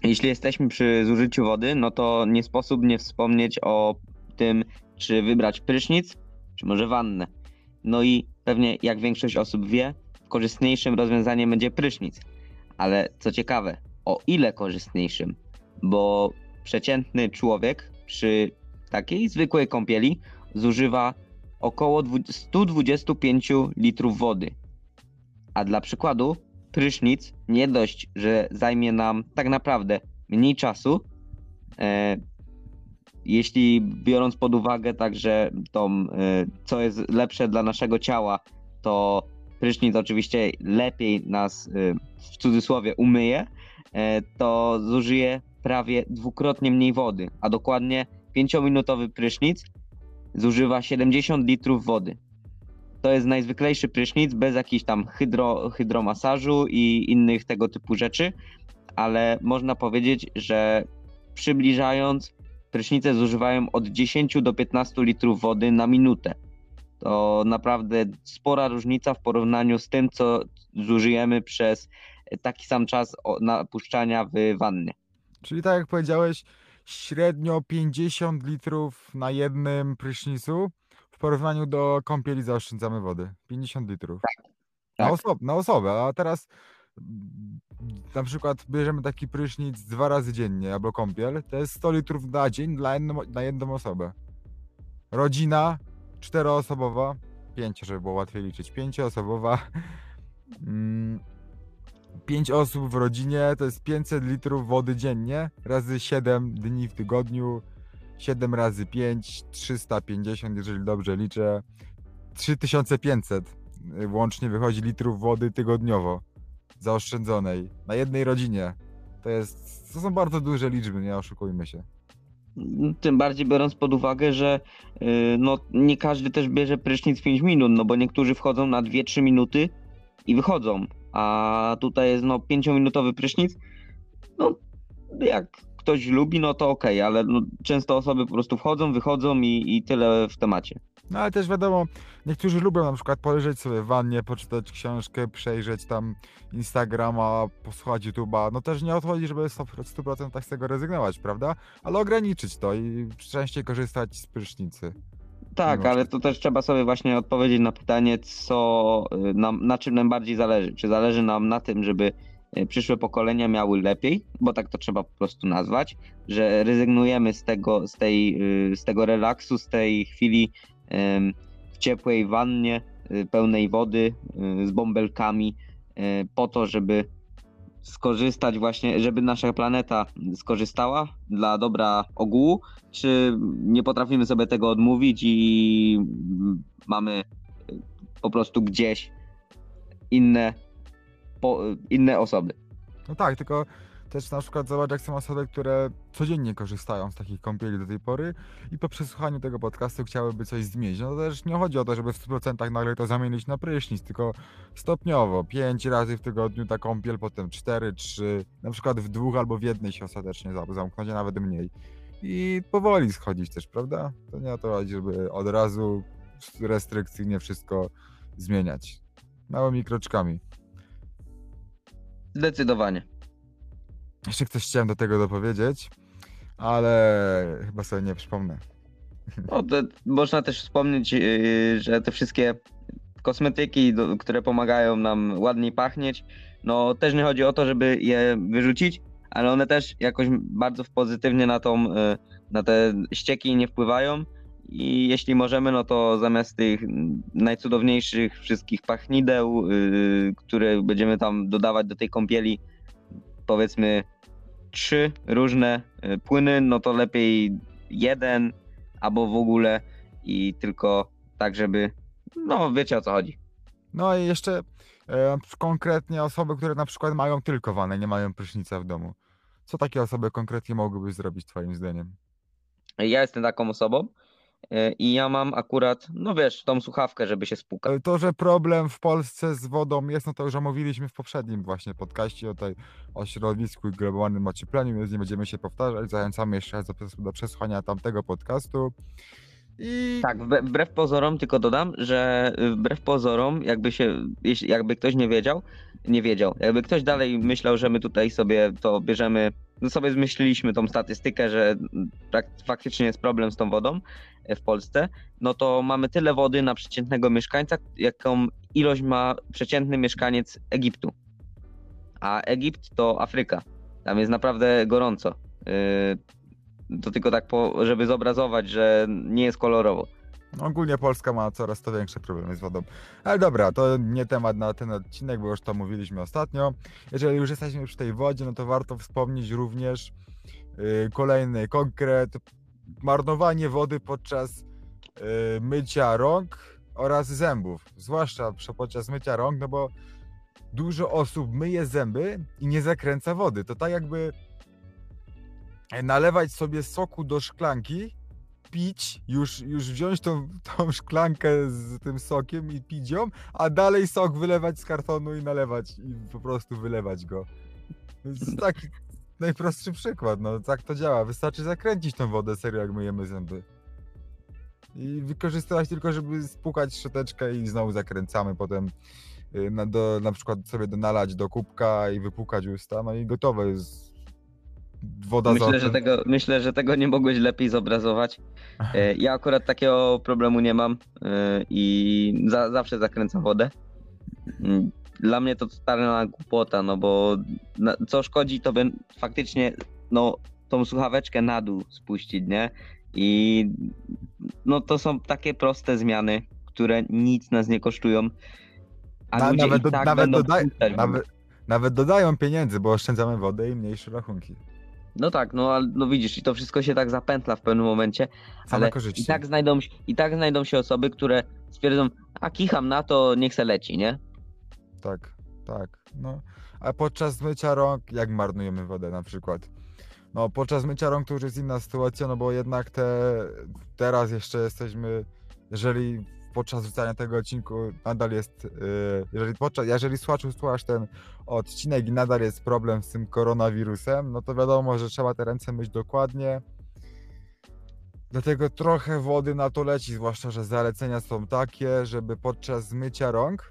Jeśli jesteśmy przy zużyciu wody, no to nie sposób nie wspomnieć o tym, czy wybrać prysznic, czy może wannę. No i pewnie, jak większość osób wie, korzystniejszym rozwiązaniem będzie prysznic. Ale co ciekawe, o ile korzystniejszym? Bo przeciętny człowiek przy takiej zwykłej kąpieli zużywa około dwu- 125 litrów wody. A dla przykładu, prysznic nie dość, że zajmie nam tak naprawdę mniej czasu, e, jeśli biorąc pod uwagę także tą, e, co jest lepsze dla naszego ciała, to prysznic oczywiście lepiej nas e, w cudzysłowie umyje, e, to zużyje prawie dwukrotnie mniej wody, a dokładnie 5-minutowy prysznic zużywa 70 litrów wody. To jest najzwyklejszy prysznic, bez jakichś tam hydro, hydromasażu i innych tego typu rzeczy, ale można powiedzieć, że przybliżając, prysznice zużywają od 10 do 15 litrów wody na minutę. To naprawdę spora różnica w porównaniu z tym, co zużyjemy przez taki sam czas napuszczania w wannie. Czyli tak jak powiedziałeś, średnio 50 litrów na jednym prysznicu. W porównaniu do kąpieli zaoszczędzamy wody. 50 litrów. Na, tak. oso- na osobę, a teraz na przykład bierzemy taki prysznic dwa razy dziennie albo kąpiel, to jest 100 litrów na dzień dla jedną, na jedną osobę. Rodzina czteroosobowa, pięć, żeby było łatwiej liczyć, pięcioosobowa, <laughs> mm, pięć osób w rodzinie to jest 500 litrów wody dziennie, razy 7 dni w tygodniu, 7 razy 5, 350, jeżeli dobrze liczę, 3500 y, łącznie wychodzi litrów wody tygodniowo zaoszczędzonej na jednej rodzinie. To jest, to są bardzo duże liczby, nie oszukujmy się. Tym bardziej biorąc pod uwagę, że y, no, nie każdy też bierze prysznic 5 minut, no bo niektórzy wchodzą na 2-3 minuty i wychodzą, a tutaj jest no 5-minutowy prysznic. No, jak ktoś lubi, no to okej, ale no, często osoby po prostu wchodzą, wychodzą i, i tyle w temacie. No ale też wiadomo, niektórzy lubią na przykład poleżeć sobie w wannie, poczytać książkę, przejrzeć tam Instagrama, posłuchać YouTube'a. No też nie odchodzi, żeby w 100% z tego rezygnować, prawda? Ale ograniczyć to i częściej korzystać z prysznicy. Tak, ale to też trzeba sobie właśnie odpowiedzieć na pytanie, co y, nam, na czym nam bardziej zależy. Czy zależy nam na tym, żeby przyszłe pokolenia miały lepiej, bo tak to trzeba po prostu nazwać, że rezygnujemy z tego, z tej, y, z tego relaksu, z tej chwili w ciepłej wannie, y, pełnej wody, y, z bąbelkami, y, po to, żeby skorzystać właśnie, żeby nasza planeta skorzystała dla dobra ogółu, czy nie potrafimy sobie tego odmówić i mamy y, po prostu gdzieś inne, inne osoby. No tak, tylko też na przykład zobacz, jak są osoby, które codziennie korzystają z takich kąpieli do tej pory i po przesłuchaniu tego podcastu chciałyby coś zmienić. No to też nie chodzi o to, żeby w 100% nagle to zamienić na prysznic, tylko stopniowo. 5 razy w tygodniu ta kąpiel, potem 4, 3, na przykład w dwóch albo w jednej się ostatecznie zam- zamknąć, a nawet mniej. I powoli schodzić też, prawda? To nie o to chodzi, żeby od razu restrykcyjnie wszystko zmieniać. Małymi kroczkami. Zdecydowanie. Jeszcze coś chciałem do tego dopowiedzieć, ale chyba sobie nie przypomnę. No, to można też wspomnieć, yy, że te wszystkie kosmetyki, które pomagają nam ładniej pachnieć, no też nie chodzi o to, żeby je wyrzucić, ale one też jakoś bardzo pozytywnie na tą, yy, na te ścieki nie wpływają i jeśli możemy, no to zamiast tych najcudowniejszych wszystkich pachnideł, yy, które będziemy tam dodawać do tej kąpieli, powiedzmy trzy różne y, płyny, no to lepiej jeden albo w ogóle i tylko tak, żeby, no wiecie o co chodzi. No i jeszcze e, konkretnie osoby, które na przykład mają tylko wanę, nie mają prysznica w domu. Co takie osoby konkretnie mogłyby zrobić twoim zdaniem? Ja jestem taką osobą i ja mam akurat, no wiesz, tą słuchawkę, żeby się spłukać. E, To, że problem w Polsce z wodą jest, no to już omówiliśmy w poprzednim właśnie podcaście o, tej, o środowisku i globalnym ociepleniu, więc nie będziemy się powtarzać. Zachęcamy jeszcze raz do, do przesłuchania tamtego podcastu. I Tak, wbre- wbrew pozorom tylko dodam, że y, wbrew pozorom, jakby się, jakby ktoś nie wiedział, nie wiedział, jakby ktoś dalej myślał, że my tutaj sobie to bierzemy, no sobie zmyśliliśmy tą statystykę, że prak- faktycznie jest problem z tą wodą e, w Polsce, no to mamy tyle wody na przeciętnego mieszkańca, jaką ilość ma przeciętny mieszkaniec Egiptu. A Egipt to Afryka. Tam jest naprawdę gorąco. Y, To tylko tak, po, żeby zobrazować, że nie jest kolorowo. Ogólnie Polska ma coraz to większe problemy z wodą. Ale dobra, to nie temat na ten odcinek, bo już to mówiliśmy ostatnio. Jeżeli już jesteśmy przy tej wodzie, no to warto wspomnieć również yy, kolejny konkret. Marnowanie wody podczas yy, mycia rąk oraz zębów. Zwłaszcza podczas mycia rąk, no bo dużo osób myje zęby i nie zakręca wody. To tak jakby nalewać sobie soku do szklanki, pić, już, już wziąć tą, tą szklankę z tym sokiem i pić ją, a dalej sok wylewać z kartonu i nalewać i po prostu wylewać go. To jest taki najprostszy przykład, no tak to działa. Wystarczy zakręcić tą wodę serio, jak myjemy zęby. I wykorzystywać tylko, żeby spłukać szczoteczkę i znowu zakręcamy potem y, na, do, na przykład sobie nalać do kubka i wypłukać usta, no i gotowe jest woda Myślę, że ocen. tego, myślę, że tego nie mogłeś lepiej zobrazować. E, Ja akurat takiego problemu nie mam e, i za, zawsze zakręcam wodę. Mm, Dla mnie to totalna głupota, no bo co szkodzi, to by faktycznie no, tą słuchaweczkę na dół spuścić, nie? I no to są takie proste zmiany, które nic nas nie kosztują. A Na- nawet do- tak nawet dodaj-. Nawet, nawet dodają pieniędzy, bo oszczędzamy wodę i mniejsze rachunki. No tak, no ale no widzisz, i to wszystko się tak zapętla w pewnym momencie, Same ale korzyści. i tak, znajdą, się- i tak znajdą się osoby, które stwierdzą, a kicham na to, niech se leci, nie? Tak, tak. No. A podczas mycia rąk, jak marnujemy wodę na przykład? No, podczas mycia rąk to już jest inna sytuacja, no bo jednak te, teraz jeszcze jesteśmy, jeżeli podczas wrzucania tego odcinku nadal jest, yy, jeżeli, podczas, jeżeli słuchasz ten odcinek i nadal jest problem z tym koronawirusem, no to wiadomo, że trzeba te ręce myć dokładnie. Dlatego trochę wody na to leci, zwłaszcza, że zalecenia są takie, żeby podczas mycia rąk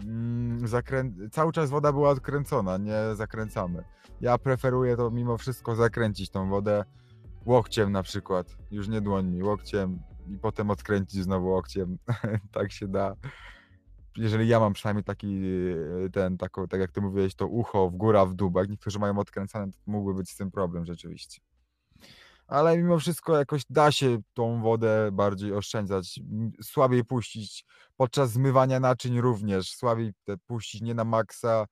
mm, zakrę- cały czas woda była odkręcona, nie zakręcamy. Ja preferuję to mimo wszystko zakręcić tą wodę łokciem na przykład, już nie dłońmi, łokciem i potem odkręcić znowu łokciem. <laughs> tak się da. Jeżeli ja mam przynajmniej taki e, ten, taką, tak jak ty mówiłeś, to ucho w góra, w dół, jak niektórzy mają odkręcane, to mógłby być z tym problem rzeczywiście. Ale mimo wszystko jakoś da się tą wodę bardziej oszczędzać, słabiej puścić, podczas zmywania naczyń również, słabiej puścić nie na maksa.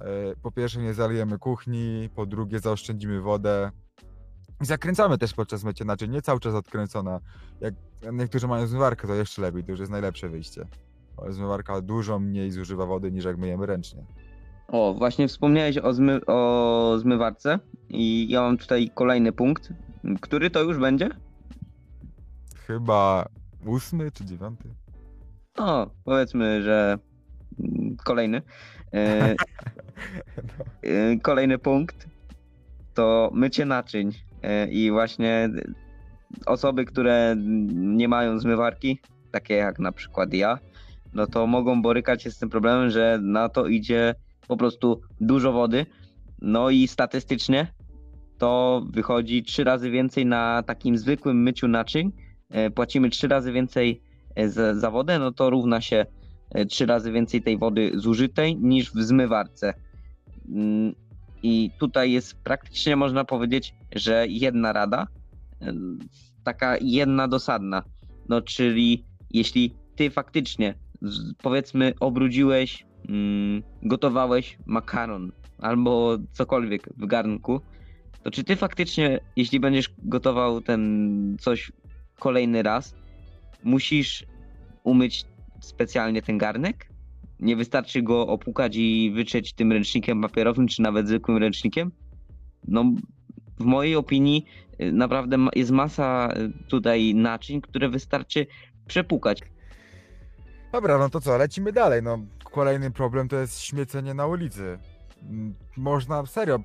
E, Po pierwsze nie zalijemy kuchni, po drugie zaoszczędzimy wodę. I zakręcamy też podczas mycia naczyń, nie cały czas odkręcona. Jak niektórzy mają zmywarkę, to jeszcze lepiej, to już jest najlepsze wyjście. Bo Zmywarka dużo mniej zużywa wody niż jak myjemy ręcznie. O, właśnie wspomniałeś o, zmy, o zmywarce i ja mam tutaj kolejny punkt. Który to już będzie? Chyba ósmy czy dziewiąty? No, powiedzmy, że kolejny. <laughs> No. e, kolejny punkt to mycie naczyń i właśnie osoby, które nie mają zmywarki, takie jak na przykład ja, no to mogą borykać się z tym problemem, że na to idzie po prostu dużo wody. No i statystycznie to wychodzi trzy razy więcej na takim zwykłym myciu naczyń. E, Płacimy trzy razy więcej e, za, za wodę, no to równa się e, trzy razy więcej tej wody zużytej niż w zmywarce. I tutaj jest praktycznie można powiedzieć, że jedna rada, e, taka jedna dosadna. No czyli jeśli ty faktycznie powiedzmy obrudziłeś, mm, gotowałeś makaron albo cokolwiek w garnku, to czy ty faktycznie, jeśli będziesz gotował ten coś kolejny raz, musisz umyć specjalnie ten garnek? Nie wystarczy go opłukać i wytrzeć tym ręcznikiem papierowym, czy nawet zwykłym ręcznikiem? No, w mojej opinii y, naprawdę jest masa y, tutaj naczyń, które wystarczy przepukać. Dobra, no to co, lecimy dalej. No, kolejny problem to jest śmiecenie na ulicy. Mm, Można serio,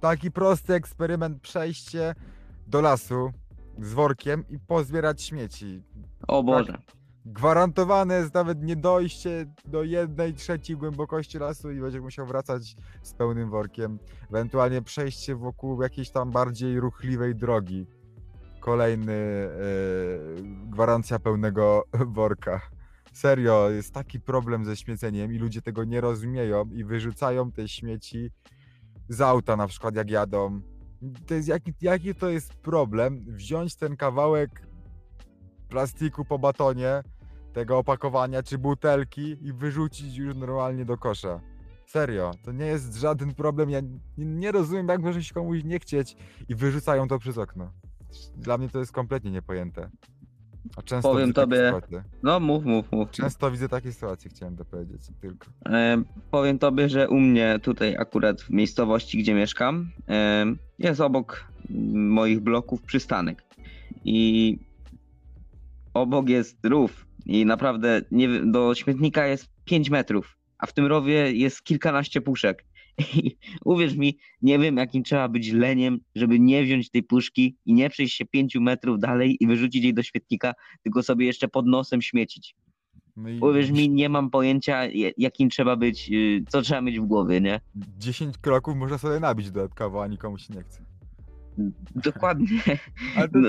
taki prosty eksperyment, przejście do lasu z workiem i pozbierać śmieci. O Boże. Gwarantowane jest nawet nie dojście do jednej trzeciej głębokości lasu i będzie musiał wracać z pełnym workiem. Ewentualnie przejście wokół jakiejś tam bardziej ruchliwej drogi. Kolejny e, gwarancja pełnego <laughs> worka. Serio, jest taki problem ze śmieceniem i ludzie tego nie rozumieją i wyrzucają te śmieci z auta na przykład jak jadą. To jest, jaki, jaki to jest problem wziąć ten kawałek plastiku po batonie, tego opakowania czy butelki i wyrzucić już normalnie do kosza. Serio, to nie jest żaden problem. Ja nie, rozumiem, jak może się komuś nie chcieć i wyrzucają to przez okno. Dla mnie to jest kompletnie niepojęte. A często Powiem widzę takie tobie- sytuacje. No mów, mów, mów. Często widzę takie sytuacje, chciałem to powiedzieć tylko. E, powiem tobie, że u mnie tutaj akurat w miejscowości, gdzie mieszkam, e, jest obok moich bloków przystanek. I obok jest rów. I naprawdę nie, do śmietnika jest 5 metrów, a w tym rowie jest kilkanaście puszek. <laughs> I uwierz mi, nie wiem jakim trzeba być leniem, żeby nie wziąć tej puszki i nie przejść się 5 metrów dalej i wyrzucić jej do śmietnika, tylko sobie jeszcze pod nosem śmiecić. No i Uwierz mi, nie mam pojęcia, jakim trzeba być, y, co trzeba mieć w głowie, nie? 10 kroków można sobie nabić dodatkowo, a nikomu się nie chce. Dokładnie. No,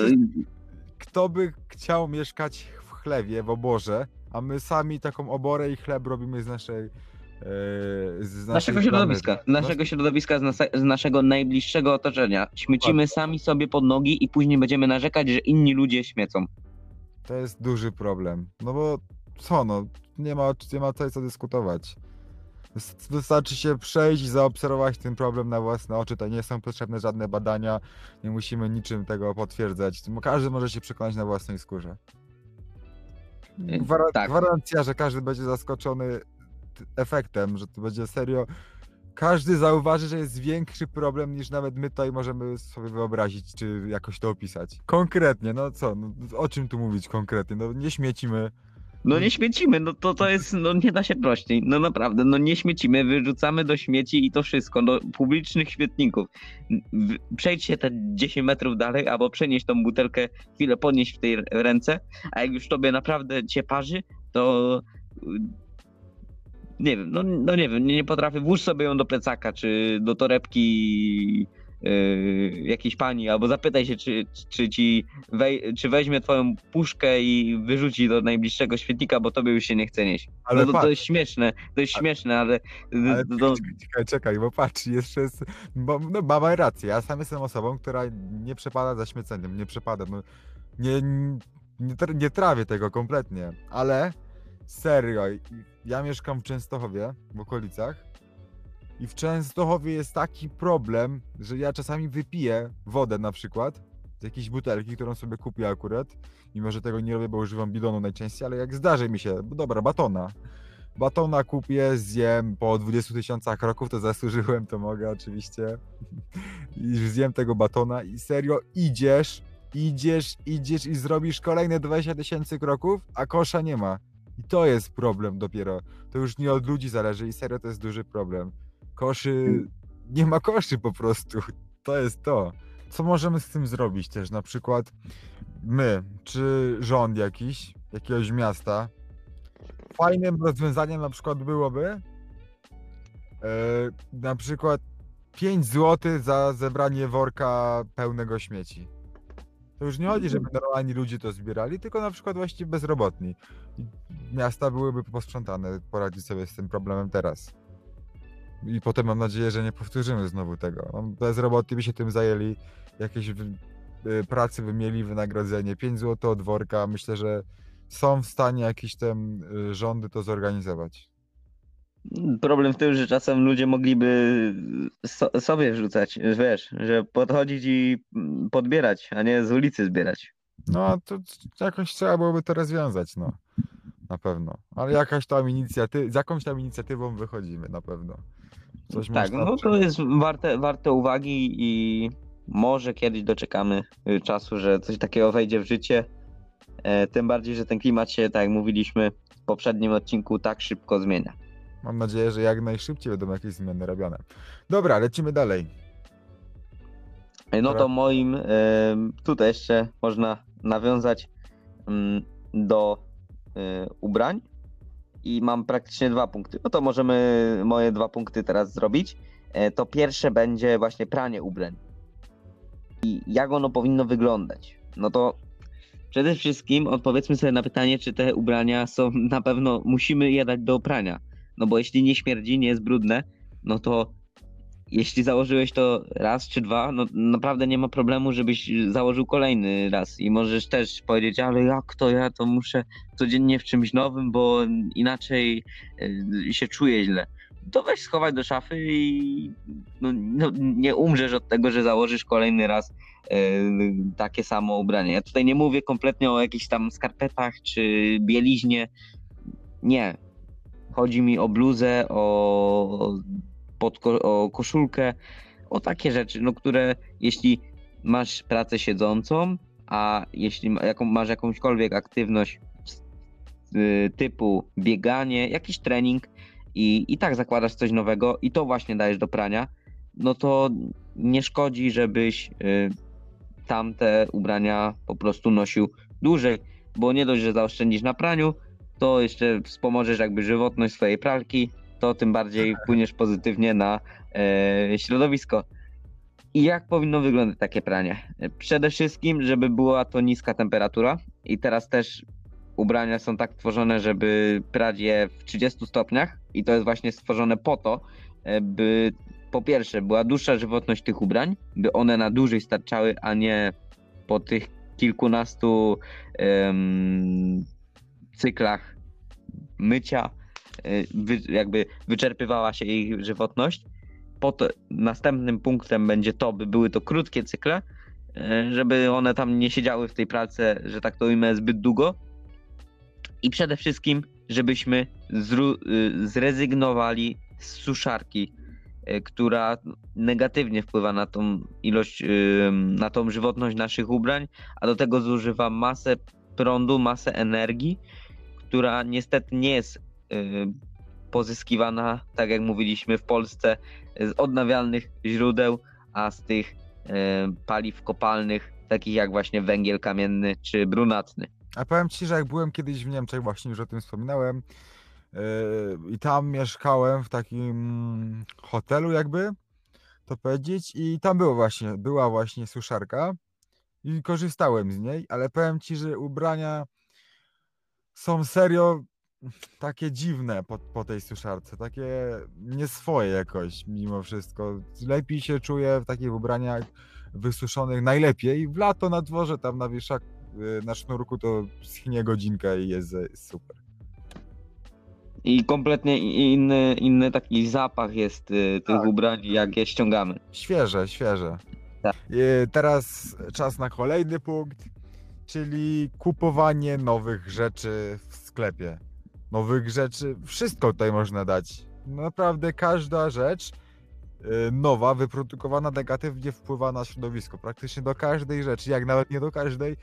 kto by chciał mieszkać w chlewie, w oborze, a my sami taką oborę i chleb robimy z naszej. e, z naszego środowiska, z planety. naszego środowiska, z, nase- z naszego najbliższego otoczenia. Śmiecimy sami sobie pod nogi i później będziemy narzekać, że inni ludzie śmiecą. To jest duży problem. No bo co no, nie ma, nie ma tutaj co dyskutować. Wys- Wystarczy się przejść i zaobserwować ten problem na własne oczy. To nie są potrzebne żadne badania, nie musimy niczym tego potwierdzać. Każdy może się przekonać na własnej skórze. Y, Gwara- tak. Gwarancja, że każdy będzie zaskoczony efektem, że to będzie serio każdy zauważy, że jest większy problem niż nawet my tutaj możemy sobie wyobrazić, czy jakoś to opisać. Konkretnie, no co, no, o czym tu mówić konkretnie? No nie śmiecimy. No nie śmiecimy, no to to jest, no nie da się prościej. No naprawdę, no nie śmiecimy, wyrzucamy do śmieci i to wszystko, do publicznych śmietników. Przejdź się te 10 metrów dalej, albo przenieś tą butelkę, chwilę podnieść w tej ręce, a jak już tobie naprawdę cię parzy, to nie wiem, no, no nie wiem, nie, nie potrafię, włóż sobie ją do plecaka, czy do torebki yy, jakiejś pani, albo zapytaj się, czy, czy ci wej, czy weźmie twoją puszkę i wyrzuci do najbliższego świetnika, bo tobie już się nie chce nieść. Ale no to, to jest śmieszne, to jest Ale- śmieszne, ale, ale czekaj, czekaj, bo patrz, jeszcze jest, bo no, mama rację, ja sam jestem osobą, która nie przepada za śmieceniem, nie przepada, no, nie, nie, nie trawię tego kompletnie, ale serio, ja mieszkam w Częstochowie, w okolicach i w Częstochowie jest taki problem, że ja czasami wypiję wodę na przykład z jakiejś butelki, którą sobie kupię akurat, mimo że tego nie robię, bo używam bidonu najczęściej, ale jak zdarzy mi się, bo dobra, batona, batona kupię, zjem po 20 tysiącach kroków, to zasłużyłem, to mogę oczywiście. <laughs> I zjem tego batona i serio idziesz, idziesz, idziesz i zrobisz kolejne 20 tysięcy kroków, a kosza nie ma. I to jest problem dopiero. To już nie od ludzi zależy i serio to jest duży problem. Koszy, nie ma koszy po prostu. <laughs> To jest to. Co możemy z tym zrobić też? Na przykład my, czy rząd jakiś, jakiegoś miasta, fajnym rozwiązaniem na przykład byłoby e, na przykład 5 zł za zebranie worka pełnego śmieci. To już nie chodzi, żeby normalni ludzie to zbierali, tylko na przykład właśnie bezrobotni. Miasta byłyby posprzątane, poradzić sobie z tym problemem teraz. I potem mam nadzieję, że nie powtórzymy znowu tego. No, Bezrobotni by się tym zajęli, jakieś wy, y, pracy by mieli, wynagrodzenie, 5 zł od worka. Myślę, że są w stanie jakieś tam y, rządy to zorganizować. problem w tym, że czasem ludzie mogliby so, sobie wrzucać, wiesz, że podchodzić i mm, podbierać, a nie z ulicy zbierać. No, to jakoś trzeba byłoby to rozwiązać, no. Na pewno. Ale jakaś tam inicjatywa, z jakąś tam inicjatywą wychodzimy, na pewno. Coś Tak, no to jest warte, warte uwagi i może kiedyś doczekamy y, czasu, że coś takiego wejdzie w życie. E, tym bardziej, że ten klimat się, tak jak mówiliśmy w poprzednim odcinku, tak szybko zmienia. Mam nadzieję, że jak najszybciej będą jakieś zmiany robione. Dobra, lecimy dalej. E, No to moim, em, tutaj jeszcze można nawiązać mm, do ubrań i mam praktycznie dwa punkty. No to możemy moje dwa punkty teraz zrobić. E, To pierwsze będzie właśnie pranie ubrań. I jak ono powinno wyglądać? No to przede wszystkim odpowiedzmy sobie na pytanie, czy te ubrania są na pewno, musimy je dać do prania. No bo jeśli nie śmierdzi, nie jest brudne, no to jeśli założyłeś to raz czy dwa, no naprawdę nie ma problemu, żebyś założył kolejny raz. I możesz też powiedzieć, ale jak to ja to muszę codziennie w czymś nowym, bo inaczej y, się czuję źle. To weź schować do szafy i no, no, nie umrzesz od tego, że założysz kolejny raz y, takie samo ubranie. Ja tutaj nie mówię kompletnie o jakichś tam skarpetach czy bieliźnie. Nie. Chodzi mi o bluzę, o pod ko- o koszulkę, o takie rzeczy, no które jeśli masz pracę siedzącą, a jeśli jaką, masz jakąśkolwiek aktywność y, typu bieganie, jakiś trening i, i tak zakładasz coś nowego i to właśnie dajesz do prania, no to nie szkodzi, żebyś y, tamte ubrania po prostu nosił dłużej, bo nie dość, że zaoszczędzisz na praniu, to jeszcze wspomożesz jakby żywotność swojej pralki, to tym bardziej wpłyniesz pozytywnie na e, środowisko. I jak powinno wyglądać takie pranie? Przede wszystkim, żeby była to niska temperatura i teraz też ubrania są tak tworzone, żeby prać je w 30 stopniach i to jest właśnie stworzone po to, e, by po pierwsze była dłuższa żywotność tych ubrań, by one na dłużej starczały, a nie po tych kilkunastu em, cyklach mycia wy, jakby wyczerpywała się ich żywotność. Potem następnym punktem będzie to, by były to krótkie cykle, y, żeby one tam nie siedziały w tej pracy, że tak to ujmę, zbyt długo. I przede wszystkim, żebyśmy zru, y, zrezygnowali z suszarki. która negatywnie wpływa na tą ilość, y, na tą żywotność naszych ubrań, a do tego zużywa masę prądu, masę energii, która niestety nie jest y, pozyskiwana, tak jak mówiliśmy w Polsce, z odnawialnych źródeł, a z tych y, paliw kopalnych, takich jak właśnie węgiel kamienny czy brunatny. A powiem ci, że jak byłem kiedyś w Niemczech, właśnie już o tym wspominałem, yy, i tam mieszkałem w takim hotelu jakby, to powiedzieć, i tam było właśnie, była właśnie suszarka i korzystałem z niej, ale powiem ci, że ubrania są serio takie dziwne po, po tej suszarce, takie nieswoje jakoś mimo wszystko. Lepiej się czuję w takich ubraniach wysuszonych, najlepiej w lato na dworze, tam na wieszak, y, na sznurku to schnie godzinka i jest, super. I kompletnie inny, inny taki zapach jest y, tych Tak. ubrań, jak je ściągamy. Świeże, świeże. Tak. Y, Teraz czas na kolejny punkt, czyli kupowanie nowych rzeczy w sklepie. Nowych rzeczy, wszystko tutaj można dać. Naprawdę każda rzecz y, nowa, wyprodukowana negatywnie wpływa na środowisko. Praktycznie do każdej rzeczy, jak nawet nie do każdej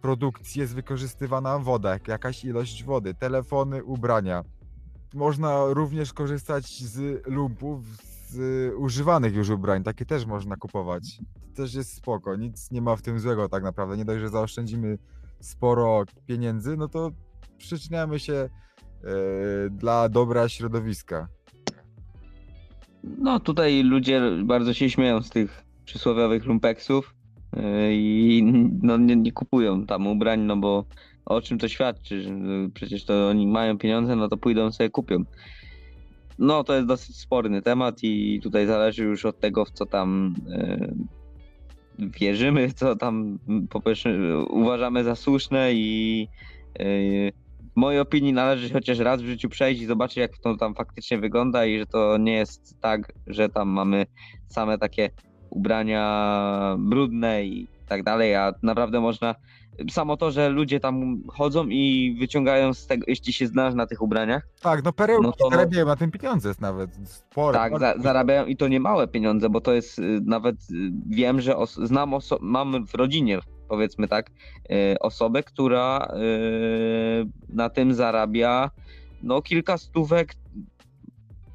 produkcji jest wykorzystywana woda, jak- jakaś ilość wody, telefony, ubrania. Można również korzystać z lumpów, z używanych już ubrań, takie też można kupować. To też jest spoko, nic nie ma w tym złego tak naprawdę. Nie dość, że zaoszczędzimy sporo pieniędzy, no to przyczyniamy się dla dobra środowiska. No tutaj ludzie bardzo się śmieją z tych przysłowiowych lumpeksów y, i no, nie, nie kupują tam ubrań, no bo o czym to świadczy, y, przecież to oni mają pieniądze, no to pójdą sobie kupią. No to jest dosyć sporny temat i tutaj zależy już od tego, w co tam y, wierzymy, co tam uważamy za słuszne i w mojej opinii należy chociaż raz w życiu przejść i zobaczyć, jak to tam faktycznie wygląda i że to nie jest tak, że tam mamy same takie ubrania brudne i tak dalej, a naprawdę można samo to, że ludzie tam chodzą i wyciągają z tego, jeśli się znasz na tych ubraniach, Tak, no perełki No to- zarabiają na tym pieniądze nawet. Spore. tak, za, zarabiają i to nie małe pieniądze, bo to jest y, nawet y, wiem, że os- znam oso- mam w rodzinie, powiedzmy tak, y, osobę, która y, na tym zarabia no kilka stówek,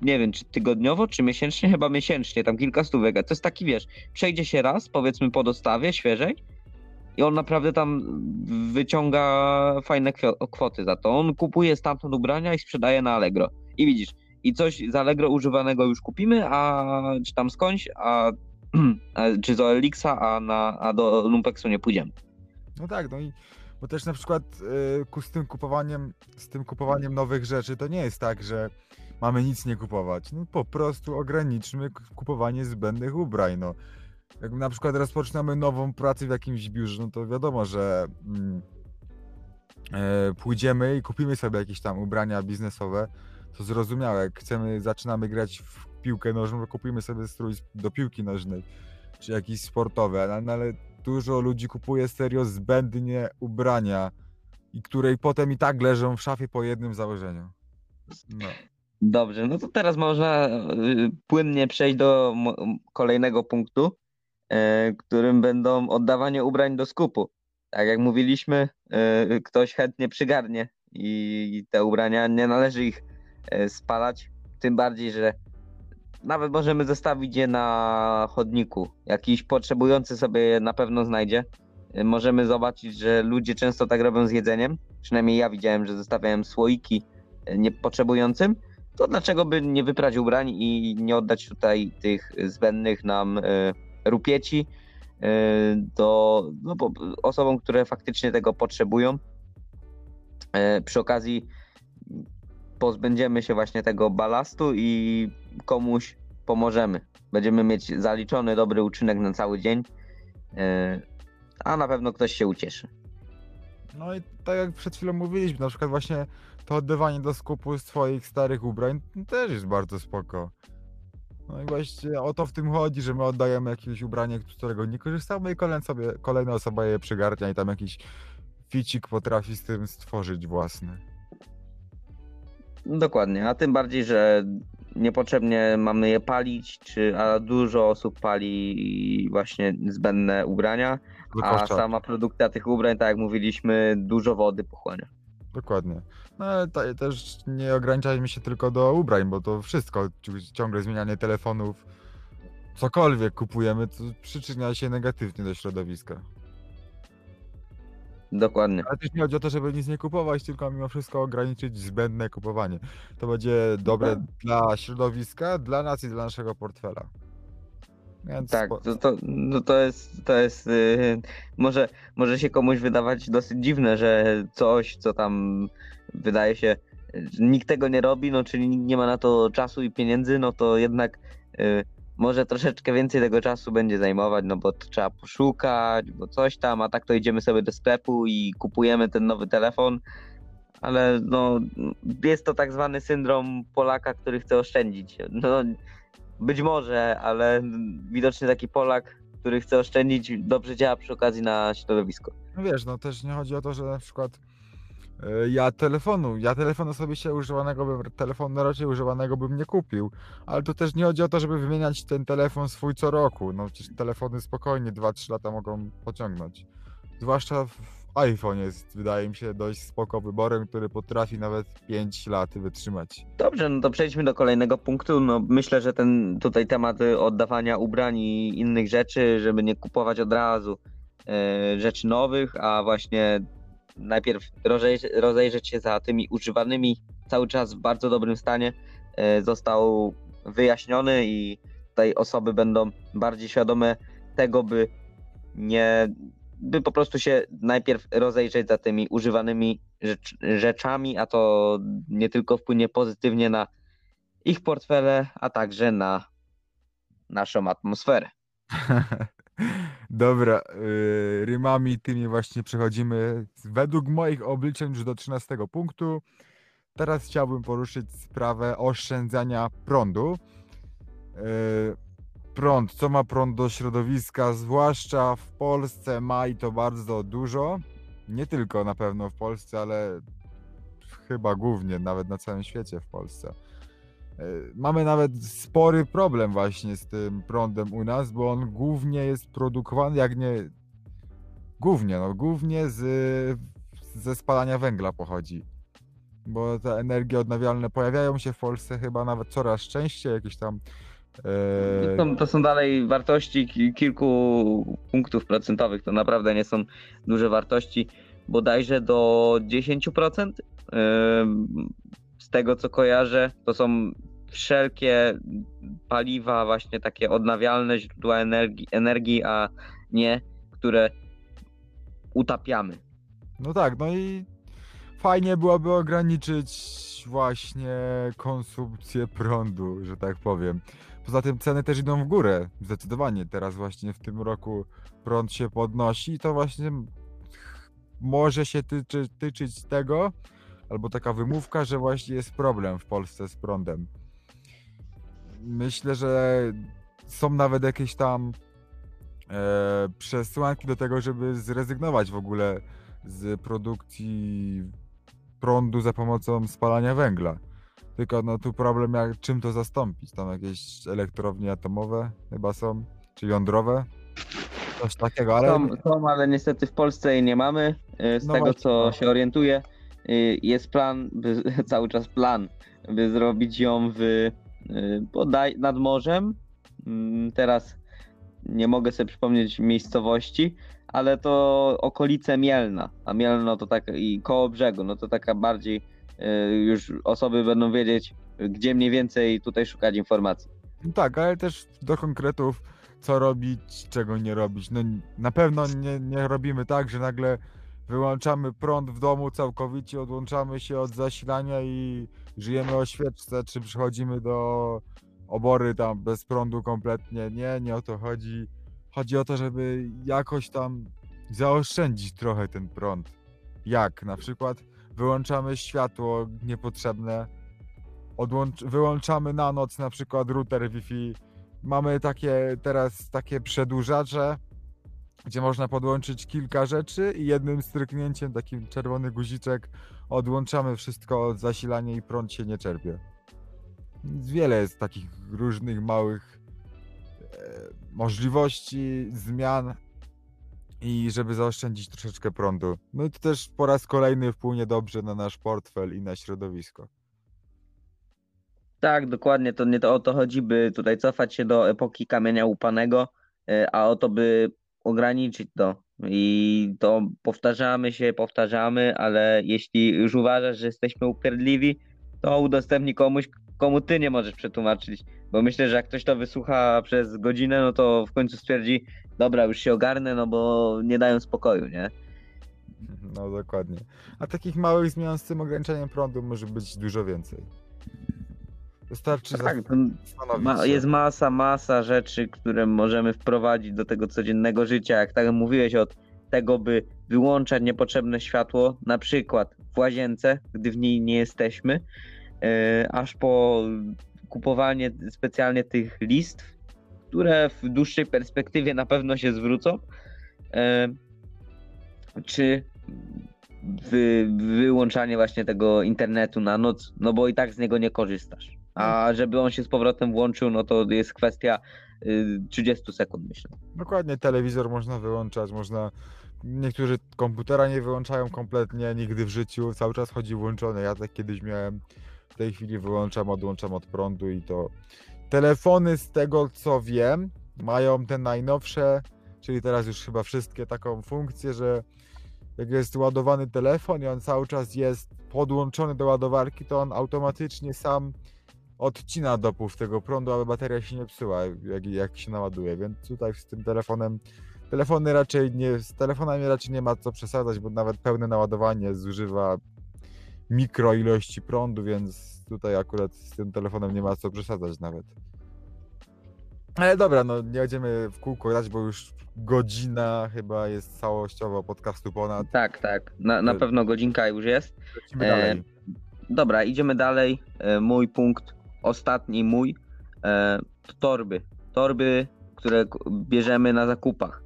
nie wiem, czy tygodniowo, czy miesięcznie, chyba miesięcznie, tam kilka stówek. To jest taki, wiesz, przejdzie się raz, powiedzmy po dostawie świeżej i on naprawdę tam wyciąga fajne kwoty za to. On kupuje stamtąd ubrania i sprzedaje na Allegro. I widzisz, i coś z Allegro używanego już kupimy, a czy tam skądś, a czy z Elixa, a, na, a do Lumpeksu nie pójdziemy. No tak, no i bo też na przykład y, z tym kupowaniem, z tym kupowaniem nowych rzeczy to nie jest tak, że mamy nic nie kupować. No po prostu ograniczmy kupowanie zbędnych ubrań. No. Jak na przykład rozpoczynamy nową pracę w jakimś biurze, no to wiadomo, że mm, e, pójdziemy i kupimy sobie jakieś tam ubrania biznesowe. To zrozumiałe, jak chcemy, zaczynamy grać w piłkę nożną, kupimy sobie strój do piłki nożnej, czy jakiś sportowy, ale, no ale dużo ludzi kupuje serio zbędnie ubrania i które i potem i tak leżą w szafie po jednym założeniu. No. Dobrze, no to teraz można y, płynnie przejść do kolejnego punktu, e, którym będą oddawanie ubrań do skupu. Tak jak mówiliśmy, e, ktoś chętnie przygarnie i te ubrania nie należy ich e, spalać, tym bardziej, że nawet możemy zostawić je na chodniku. Jakiś potrzebujący sobie na pewno znajdzie. E, Możemy zobaczyć, że ludzie często tak robią z jedzeniem. Przynajmniej ja widziałem, że zostawiałem słoiki e, niepotrzebującym to dlaczego by nie wyprać ubrań i nie oddać tutaj tych zbędnych nam e, rupieci do no, bo, osobom, które faktycznie tego potrzebują. Przy okazji pozbędziemy się właśnie tego balastu i komuś pomożemy. Będziemy mieć zaliczony dobry uczynek na cały dzień, e, a na pewno ktoś się ucieszy. no i tak jak przed chwilą mówiliśmy, na przykład właśnie to oddawanie do skupu swoich starych ubrań też jest bardzo spoko. No i właśnie o to w tym chodzi, że my oddajemy jakieś ubranie, którego nie korzystamy i kolejna, sobie, kolejna osoba je przygarnia i tam jakiś ficik potrafi z tym stworzyć własny. Dokładnie, a tym bardziej, że niepotrzebnie mamy je palić, czy, a dużo osób pali właśnie zbędne ubrania, a sama produkcja tych ubrań, tak jak mówiliśmy, dużo wody pochłania. Dokładnie. No ale ta, też nie ograniczajmy się tylko do ubrań, bo to wszystko, ci- ciągle zmienianie telefonów, cokolwiek kupujemy, przyczynia się negatywnie do środowiska. Dokładnie. Ale też nie chodzi o to, żeby nic nie kupować, tylko mimo wszystko ograniczyć zbędne kupowanie. To będzie dobre dla środowiska, dla nas i dla naszego portfela. Więc Tak, to, to, no to jest, to jest yy, może, może się komuś wydawać dosyć dziwne, że coś, co tam wydaje się, nikt tego nie robi, no czyli nikt nie ma na to czasu i pieniędzy, no to jednak yy, może troszeczkę więcej tego czasu będzie zajmować, no bo to trzeba poszukać, bo coś tam, a tak to idziemy sobie do sklepu i kupujemy ten nowy telefon, ale no jest to tak zwany syndrom Polaka, który chce oszczędzić. No być może, ale widocznie taki Polak, który chce oszczędzić, dobrze działa przy okazji na środowisko. No wiesz, no też nie chodzi o to, że na przykład ja telefonu, ja telefonu sobie się używanego, bym, telefonu raczej używanego bym nie kupił, ale to też nie chodzi o to, żeby wymieniać ten telefon swój co roku, no przecież telefony spokojnie 2-3 lata mogą pociągnąć. Zwłaszcza iPhone jest, wydaje mi się, dość spoko wyborem, który potrafi nawet 5 lat wytrzymać. Dobrze, no to przejdźmy do kolejnego punktu. No myślę, że ten tutaj temat oddawania ubrań i innych rzeczy, żeby nie kupować od razu e, rzeczy nowych, a właśnie najpierw rozejrzeć, rozejrzeć się za tymi używanymi cały czas w bardzo dobrym stanie, e, został wyjaśniony i tutaj osoby będą bardziej świadome tego, by nie, by po prostu się najpierw rozejrzeć za tymi używanymi rzecz, rzeczami, a to nie tylko wpłynie pozytywnie na ich portfele, a także na naszą atmosferę. <laughs> Dobra, yy, rymami tymi właśnie przechodzimy według moich obliczeń już do 13 punktu. Teraz chciałbym poruszyć sprawę oszczędzania prądu. Yy, prąd, co ma prąd do środowiska, zwłaszcza w Polsce ma i to bardzo dużo. Nie tylko na pewno w Polsce, ale chyba głównie, nawet na całym świecie w Polsce. Yy, Mamy nawet spory problem właśnie z tym prądem u nas, bo on głównie jest produkowany, jak nie. Głównie, no głównie z, ze spalania węgla pochodzi. Bo te energie odnawialne pojawiają się w Polsce chyba nawet coraz częściej, jakieś tam. e, To, to są dalej wartości ki- kilku punktów procentowych, to naprawdę nie są duże wartości, bodajże do 10%. Z tego co kojarzę, to są wszelkie paliwa, właśnie takie odnawialne źródła energii, energii a nie, które utapiamy. No tak, no i fajnie byłoby ograniczyć właśnie konsumpcję prądu, że tak powiem. Poza tym ceny też idą w górę, zdecydowanie. Teraz właśnie w tym roku prąd się podnosi i to właśnie może się tyczy, tyczyć tego, albo taka wymówka, że właśnie jest problem w Polsce z prądem. Myślę, że są nawet jakieś tam e, przesłanki do tego, żeby zrezygnować w ogóle z produkcji prądu za pomocą spalania węgla. Tylko no tu problem jak czym to zastąpić? Tam jakieś elektrownie atomowe chyba są, czy jądrowe? Coś takiego, ale Są, są, ale niestety w Polsce jej nie mamy. Y, Z No tego właśnie, co no. się orientuję, jest plan, by, <laughs> cały czas plan, by zrobić ją w y, bodaj nad morzem. Mm, Teraz nie mogę sobie przypomnieć miejscowości, ale to okolice Mielna. A Mielno to tak i koło brzegu, no to taka bardziej y, już osoby będą wiedzieć, gdzie mniej więcej tutaj szukać informacji. No tak, ale też do konkretów, co robić, czego nie robić. No na pewno nie, nie robimy tak, że nagle wyłączamy prąd w domu całkowicie, odłączamy się od zasilania i żyjemy o świeczce, czy przechodzimy do obory tam bez prądu kompletnie. Nie, nie o to chodzi. Chodzi o to, żeby jakoś tam zaoszczędzić trochę ten prąd. Jak? Na przykład wyłączamy światło niepotrzebne, odłącz, wyłączamy na noc na przykład router Wi-Fi. Mamy takie teraz takie przedłużacze, gdzie można podłączyć kilka rzeczy i jednym stryknięciem, takim czerwony guziczek, odłączamy wszystko od zasilania i prąd się nie czerpie. Wiele jest takich różnych małych e, możliwości, zmian i żeby zaoszczędzić troszeczkę prądu. No i to też po raz kolejny wpłynie dobrze na nasz portfel i na środowisko. Tak, dokładnie, to nie to o to chodzi, by tutaj cofać się do epoki kamienia łupanego, e, a o to, by ograniczyć to. I to powtarzamy się, powtarzamy, ale jeśli już uważasz, że jesteśmy upierdliwi, to udostępnij komuś, komu ty nie możesz przetłumaczyć. Bo myślę, że jak ktoś to wysłucha przez godzinę, no to w końcu stwierdzi, dobra, już się ogarnę, no bo nie dają spokoju, nie? No dokładnie. A takich małych zmian z tym ograniczeniem prądu może być dużo więcej. Wystarczy Tak, ma, jest masa, masa rzeczy, które możemy wprowadzić do tego codziennego życia. Jak tak mówiłeś, od tego, by wyłączać niepotrzebne światło, na przykład w łazience, gdy w niej nie jesteśmy, e, aż po kupowanie specjalnie tych listw, które w dłuższej perspektywie na pewno się zwrócą. E, czy wy, wyłączanie właśnie tego internetu na noc, no bo i tak z niego nie korzystasz. A żeby on się z powrotem włączył, no to jest kwestia y, 30 sekund, myślę. Dokładnie, telewizor można wyłączać, można. Niektórzy komputera nie wyłączają kompletnie, nigdy w życiu, cały czas chodzi włączony. Ja tak kiedyś miałem, w tej chwili wyłączam, odłączam od prądu i to. Telefony, z tego co wiem, mają te najnowsze, czyli teraz już chyba wszystkie taką funkcję, że jak jest ładowany telefon i on cały czas jest podłączony do ładowarki, to on automatycznie sam odcina dopływ tego prądu, aby bateria się nie psuła, jak, jak się naładuje. Więc tutaj z tym telefonem, telefony raczej nie, z telefonami raczej nie ma co przesadzać, bo nawet pełne naładowanie zużywa mikro ilości prądu, więc tutaj akurat z tym telefonem nie ma co przesadzać nawet. Ale dobra, no nie będziemy w kółko grać, bo już godzina chyba jest całościowo podcastu ponad. Tak, tak. Na, na Y- pewno godzinka już jest. E. Dobra, idziemy dalej. E, Mój punkt, ostatni mój, e, to torby. Torby, które bierzemy na zakupach.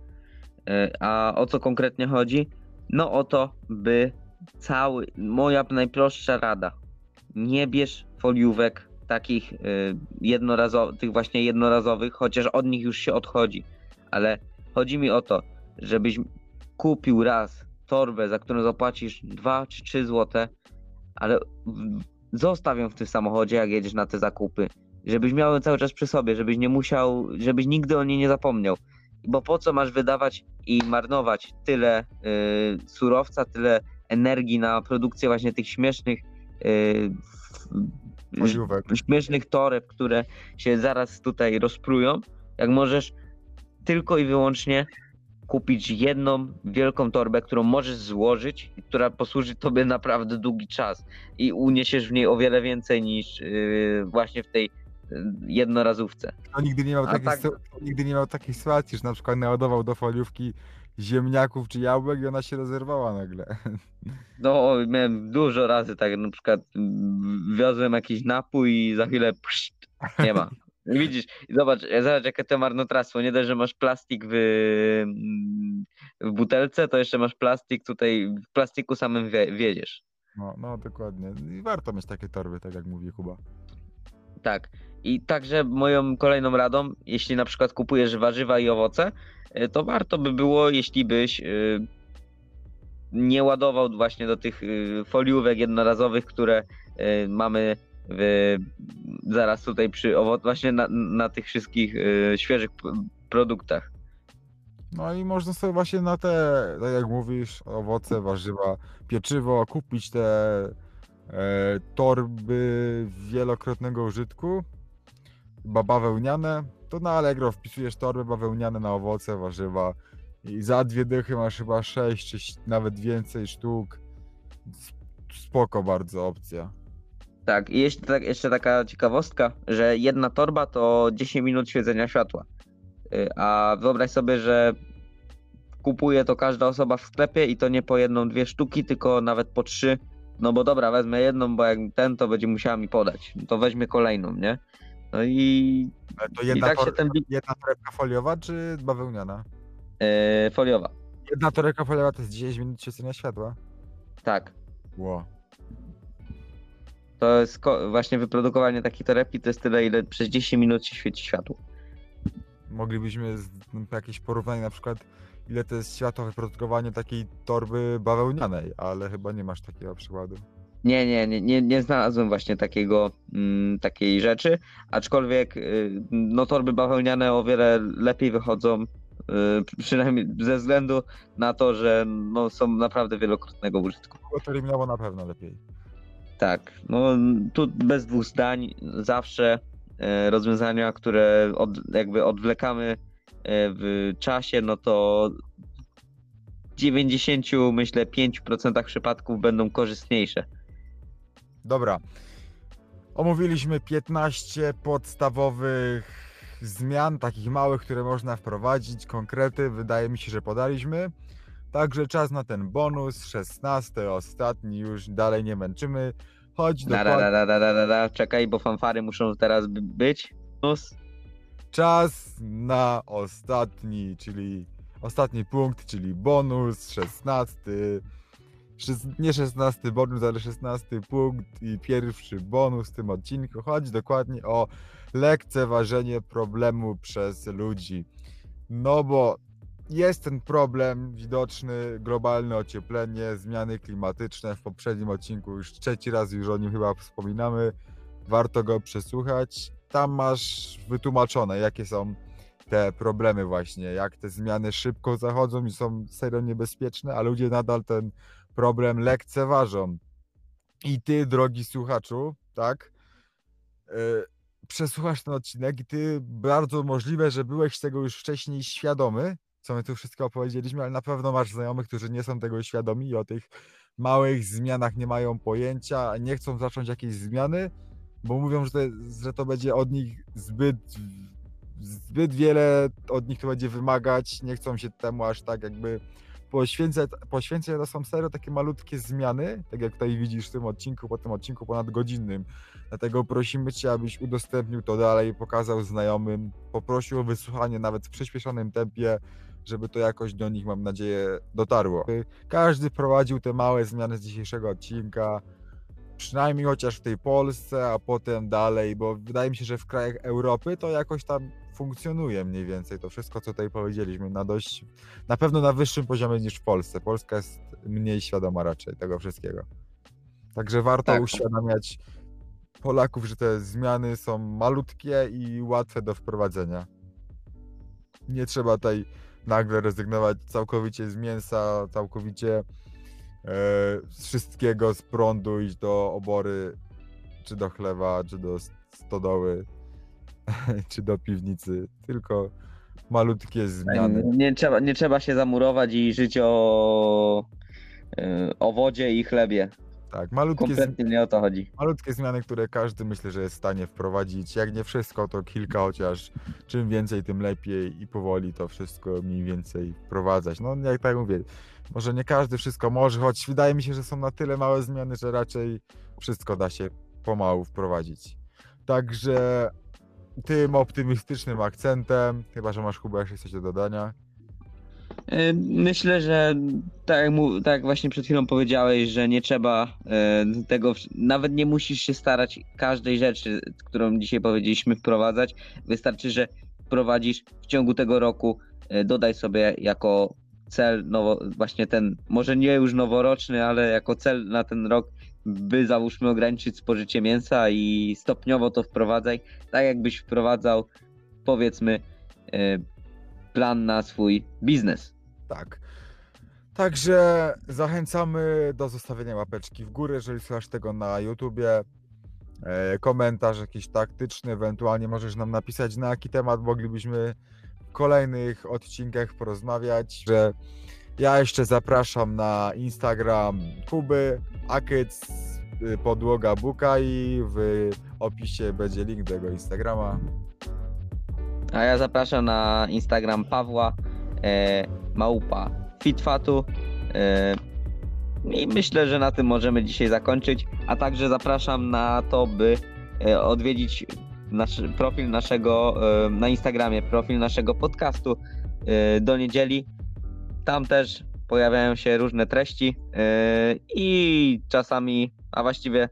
E, A o co konkretnie chodzi? No o to, by cały, moja najprostsza rada, nie bierz foliówek takich jednorazowych, tych właśnie jednorazowych, chociaż od nich już się odchodzi, ale chodzi mi o to, żebyś kupił raz torbę, za którą zapłacisz 2 czy 3 złote, ale zostaw ją w tym samochodzie, jak jedziesz na te zakupy. Żebyś miał ją cały czas przy sobie, żebyś nie musiał, żebyś nigdy o niej nie zapomniał. Bo po co masz wydawać i marnować tyle y, surowca, tyle energii na produkcję właśnie tych śmiesznych y, śmiesznych toreb, które się zaraz tutaj rozprują, jak możesz tylko i wyłącznie kupić jedną wielką torbę, którą możesz złożyć i która posłuży tobie naprawdę długi czas i uniesiesz w niej o wiele więcej niż yy, właśnie w tej yy, jednorazówce. Kto nigdy nie miał A takiej, tak- nigdy nie miał takiej sytuacji, że na przykład naładował do foliówki ziemniaków czy jabłek i ona się rozerwała nagle. <laughs> No, miałem dużo razy tak, na przykład mm, wiozłem jakiś napój i za chwilę pszt, nie ma. <laughs> Widzisz, i zobacz, zobacz jakie to marnotrawstwo. Nie dość, że masz plastik w, mm, w butelce, to jeszcze masz plastik tutaj, w plastiku samym wie, wiedziesz. No, no dokładnie. I warto mieć takie torby, tak jak mówi Kuba. Tak. I także moją kolejną radą, jeśli na przykład kupujesz warzywa i owoce, y, to warto by było, jeśli byś y, nie ładował właśnie do tych foliówek jednorazowych, które mamy w, zaraz tutaj przy owoc, właśnie na, na tych wszystkich y, świeżych produktach. No i można sobie właśnie na te, tak jak mówisz, owoce, warzywa, pieczywo, kupić te e, torby wielokrotnego użytku, chyba bawełniane. To na Allegro wpisujesz torby bawełniane na owoce, warzywa i za dwie dychy masz chyba sześć czy nawet więcej sztuk. Spoko bardzo opcja. Tak, i jeszcze, tak, jeszcze taka ciekawostka, że jedna torba to 10 minut świecenia światła. Y, A wyobraź sobie, że kupuje to każda osoba w sklepie i to nie po jedną, dwie sztuki, tylko nawet po trzy. No bo dobra, wezmę jedną, bo jak ten, to będzie musiała mi podać. To weźmie kolejną, nie? No i, Ale to i jedna, tak się tor- ten jedna torebka foliowa czy bawełniana? e, foliowa. Jedna torebka foliowa to jest 10 minut świecenia światła. Tak. Ło. To jest właśnie wyprodukowanie takiej torebki to jest tyle, ile przez 10 minut się świeci światło. Moglibyśmy jakieś porównanie na przykład ile to jest światło wyprodukowanie takiej torby bawełnianej, ale chyba nie masz takiego przykładu. Nie, nie, nie, nie, nie znalazłem właśnie takiego, mm, takiej rzeczy, aczkolwiek y, no torby bawełniane o wiele lepiej wychodzą, y, <laughs> przynajmniej ze względu na to, że no, są naprawdę wielokrotnego użytku. Długoterminowo na pewno lepiej. Tak, no tu bez dwóch zdań zawsze e, rozwiązania, które od, jakby odwlekamy e, w czasie, no to w 90 myślę 5% przypadków będą korzystniejsze. Dobra. Omówiliśmy 15 podstawowych zmian, takich małych, które można wprowadzić. Konkrety wydaje mi się, że podaliśmy. Także czas na ten bonus, 16, ostatni, już dalej nie męczymy. Chodź Da, da, da, da, da, da, da. Czekaj, bo fanfary muszą teraz by- być. Plus. Czas na ostatni, czyli ostatni punkt, czyli bonus, 16. Szes- Nie 16 bonus, ale 16 punkt i pierwszy bonus w tym odcinku. Chodzi dokładnie o lekceważenie problemu przez ludzi. No bo jest ten problem widoczny, globalne ocieplenie, zmiany klimatyczne. W poprzednim odcinku już trzeci raz już o nim chyba wspominamy. Warto go przesłuchać. Tam masz wytłumaczone, jakie są te problemy właśnie, jak te zmiany szybko zachodzą i są serio niebezpieczne, a ludzie nadal ten problem lekceważą. I ty, drogi słuchaczu, tak, yy, przesłuchasz ten odcinek i ty bardzo możliwe, że byłeś tego już wcześniej świadomy, co my tu wszystko opowiedzieliśmy, ale na pewno masz znajomych, którzy nie są tego świadomi i o tych małych zmianach nie mają pojęcia, nie chcą zacząć jakiejś zmiany, bo mówią, że to, że to będzie od nich zbyt, zbyt wiele od nich to będzie wymagać, nie chcą się temu aż tak jakby poświęcać, poświęcać to są serio takie malutkie zmiany, tak jak tutaj widzisz w tym odcinku, po tym odcinku ponadgodzinnym. Dlatego prosimy Cię, abyś udostępnił to dalej, pokazał znajomym, poprosił o wysłuchanie nawet w przyspieszonym tempie, żeby to jakoś do nich, mam nadzieję, dotarło. Każdy wprowadził te małe zmiany z dzisiejszego odcinka, przynajmniej chociaż w tej Polsce, a potem dalej, bo wydaje mi się, że w krajach Europy to jakoś tam funkcjonuje mniej więcej to wszystko, co tutaj powiedzieliśmy, na dość, na pewno na wyższym poziomie niż w Polsce. Polska jest mniej świadoma raczej tego wszystkiego. Także warto Tak. uświadamiać Polaków, że te zmiany są malutkie i łatwe do wprowadzenia. Nie trzeba tutaj nagle rezygnować całkowicie z mięsa, całkowicie e, z wszystkiego, z prądu, iść do obory, czy do chlewa, czy do stodoły, <laughs> czy do piwnicy. Tylko malutkie zmiany. Nie trzeba, nie trzeba się zamurować i żyć o, y, o wodzie i chlebie. Tak, malutkie, Kompletnie nie o to chodzi. malutkie zmiany, które każdy myślę, że jest w stanie wprowadzić. Jak nie wszystko, to kilka chociaż. Czym więcej, tym lepiej i powoli to wszystko mniej więcej wprowadzać. No, jak tak mówię, może nie każdy wszystko może, choć wydaje mi się, że są na tyle małe zmiany, że raczej wszystko da się pomału wprowadzić. Także tym optymistycznym akcentem, chyba że masz Kuba jeszcze coś do dodania. Myślę, że tak tak właśnie przed chwilą powiedziałeś, że nie trzeba tego, nawet nie musisz się starać każdej rzeczy, którą dzisiaj powiedzieliśmy, wprowadzać. Wystarczy, że wprowadzisz w ciągu tego roku, y, dodaj sobie jako cel, nowo, właśnie ten, może nie już noworoczny, ale jako cel na ten rok, by załóżmy ograniczyć spożycie mięsa i stopniowo to wprowadzaj, tak jakbyś wprowadzał powiedzmy y, plan na swój biznes. Tak. Także zachęcamy do zostawienia łapeczki w górę, jeżeli słuchasz tego na YouTubie. E, komentarz jakiś taktyczny, ewentualnie możesz nam napisać, na jaki temat moglibyśmy w kolejnych odcinkach porozmawiać. Że ja jeszcze zapraszam na Instagram Kuby, Akyc, y, podłoga Buka i w opisie będzie link do jego Instagrama. A ja zapraszam na Instagram Pawła e, Małpa Fitfatu. E, I myślę, że na tym możemy dzisiaj zakończyć. A także zapraszam na to, by e, odwiedzić nasz profil naszego e, na Instagramie, profil naszego podcastu e, do niedzieli. Tam też pojawiają się różne treści e, i czasami, a właściwie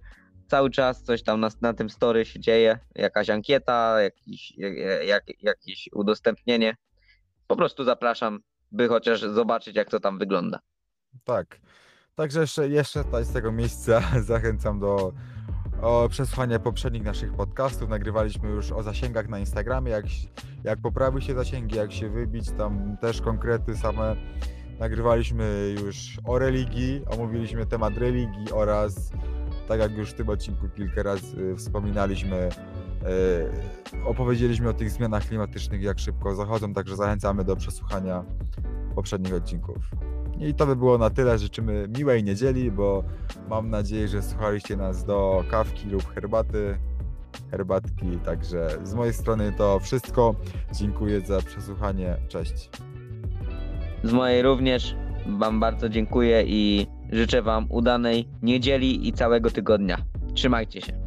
cały czas coś tam na, na tym story się dzieje, jakaś ankieta, jakiś, jak, jak, jakieś udostępnienie. Po prostu zapraszam, by chociaż zobaczyć, jak to tam wygląda. Tak. Także jeszcze, jeszcze tutaj z tego miejsca <laughs> zachęcam do o przesłuchania poprzednich naszych podcastów. Nagrywaliśmy już o zasięgach na Instagramie, jak, jak poprawiły się zasięgi, jak się wybić, tam też konkrety same. Nagrywaliśmy już o religii, omówiliśmy temat religii oraz, tak jak już w tym odcinku kilka razy y, wspominaliśmy, y, opowiedzieliśmy o tych zmianach klimatycznych, jak szybko zachodzą, także zachęcamy do przesłuchania poprzednich odcinków. I to by było na tyle. Życzymy miłej niedzieli, bo mam nadzieję, że słuchaliście nas do kawki lub herbaty. Herbatki, także z mojej strony to wszystko. Dziękuję za przesłuchanie. Cześć. Z mojej również Wam bardzo dziękuję i życzę Wam udanej niedzieli i całego tygodnia. Trzymajcie się.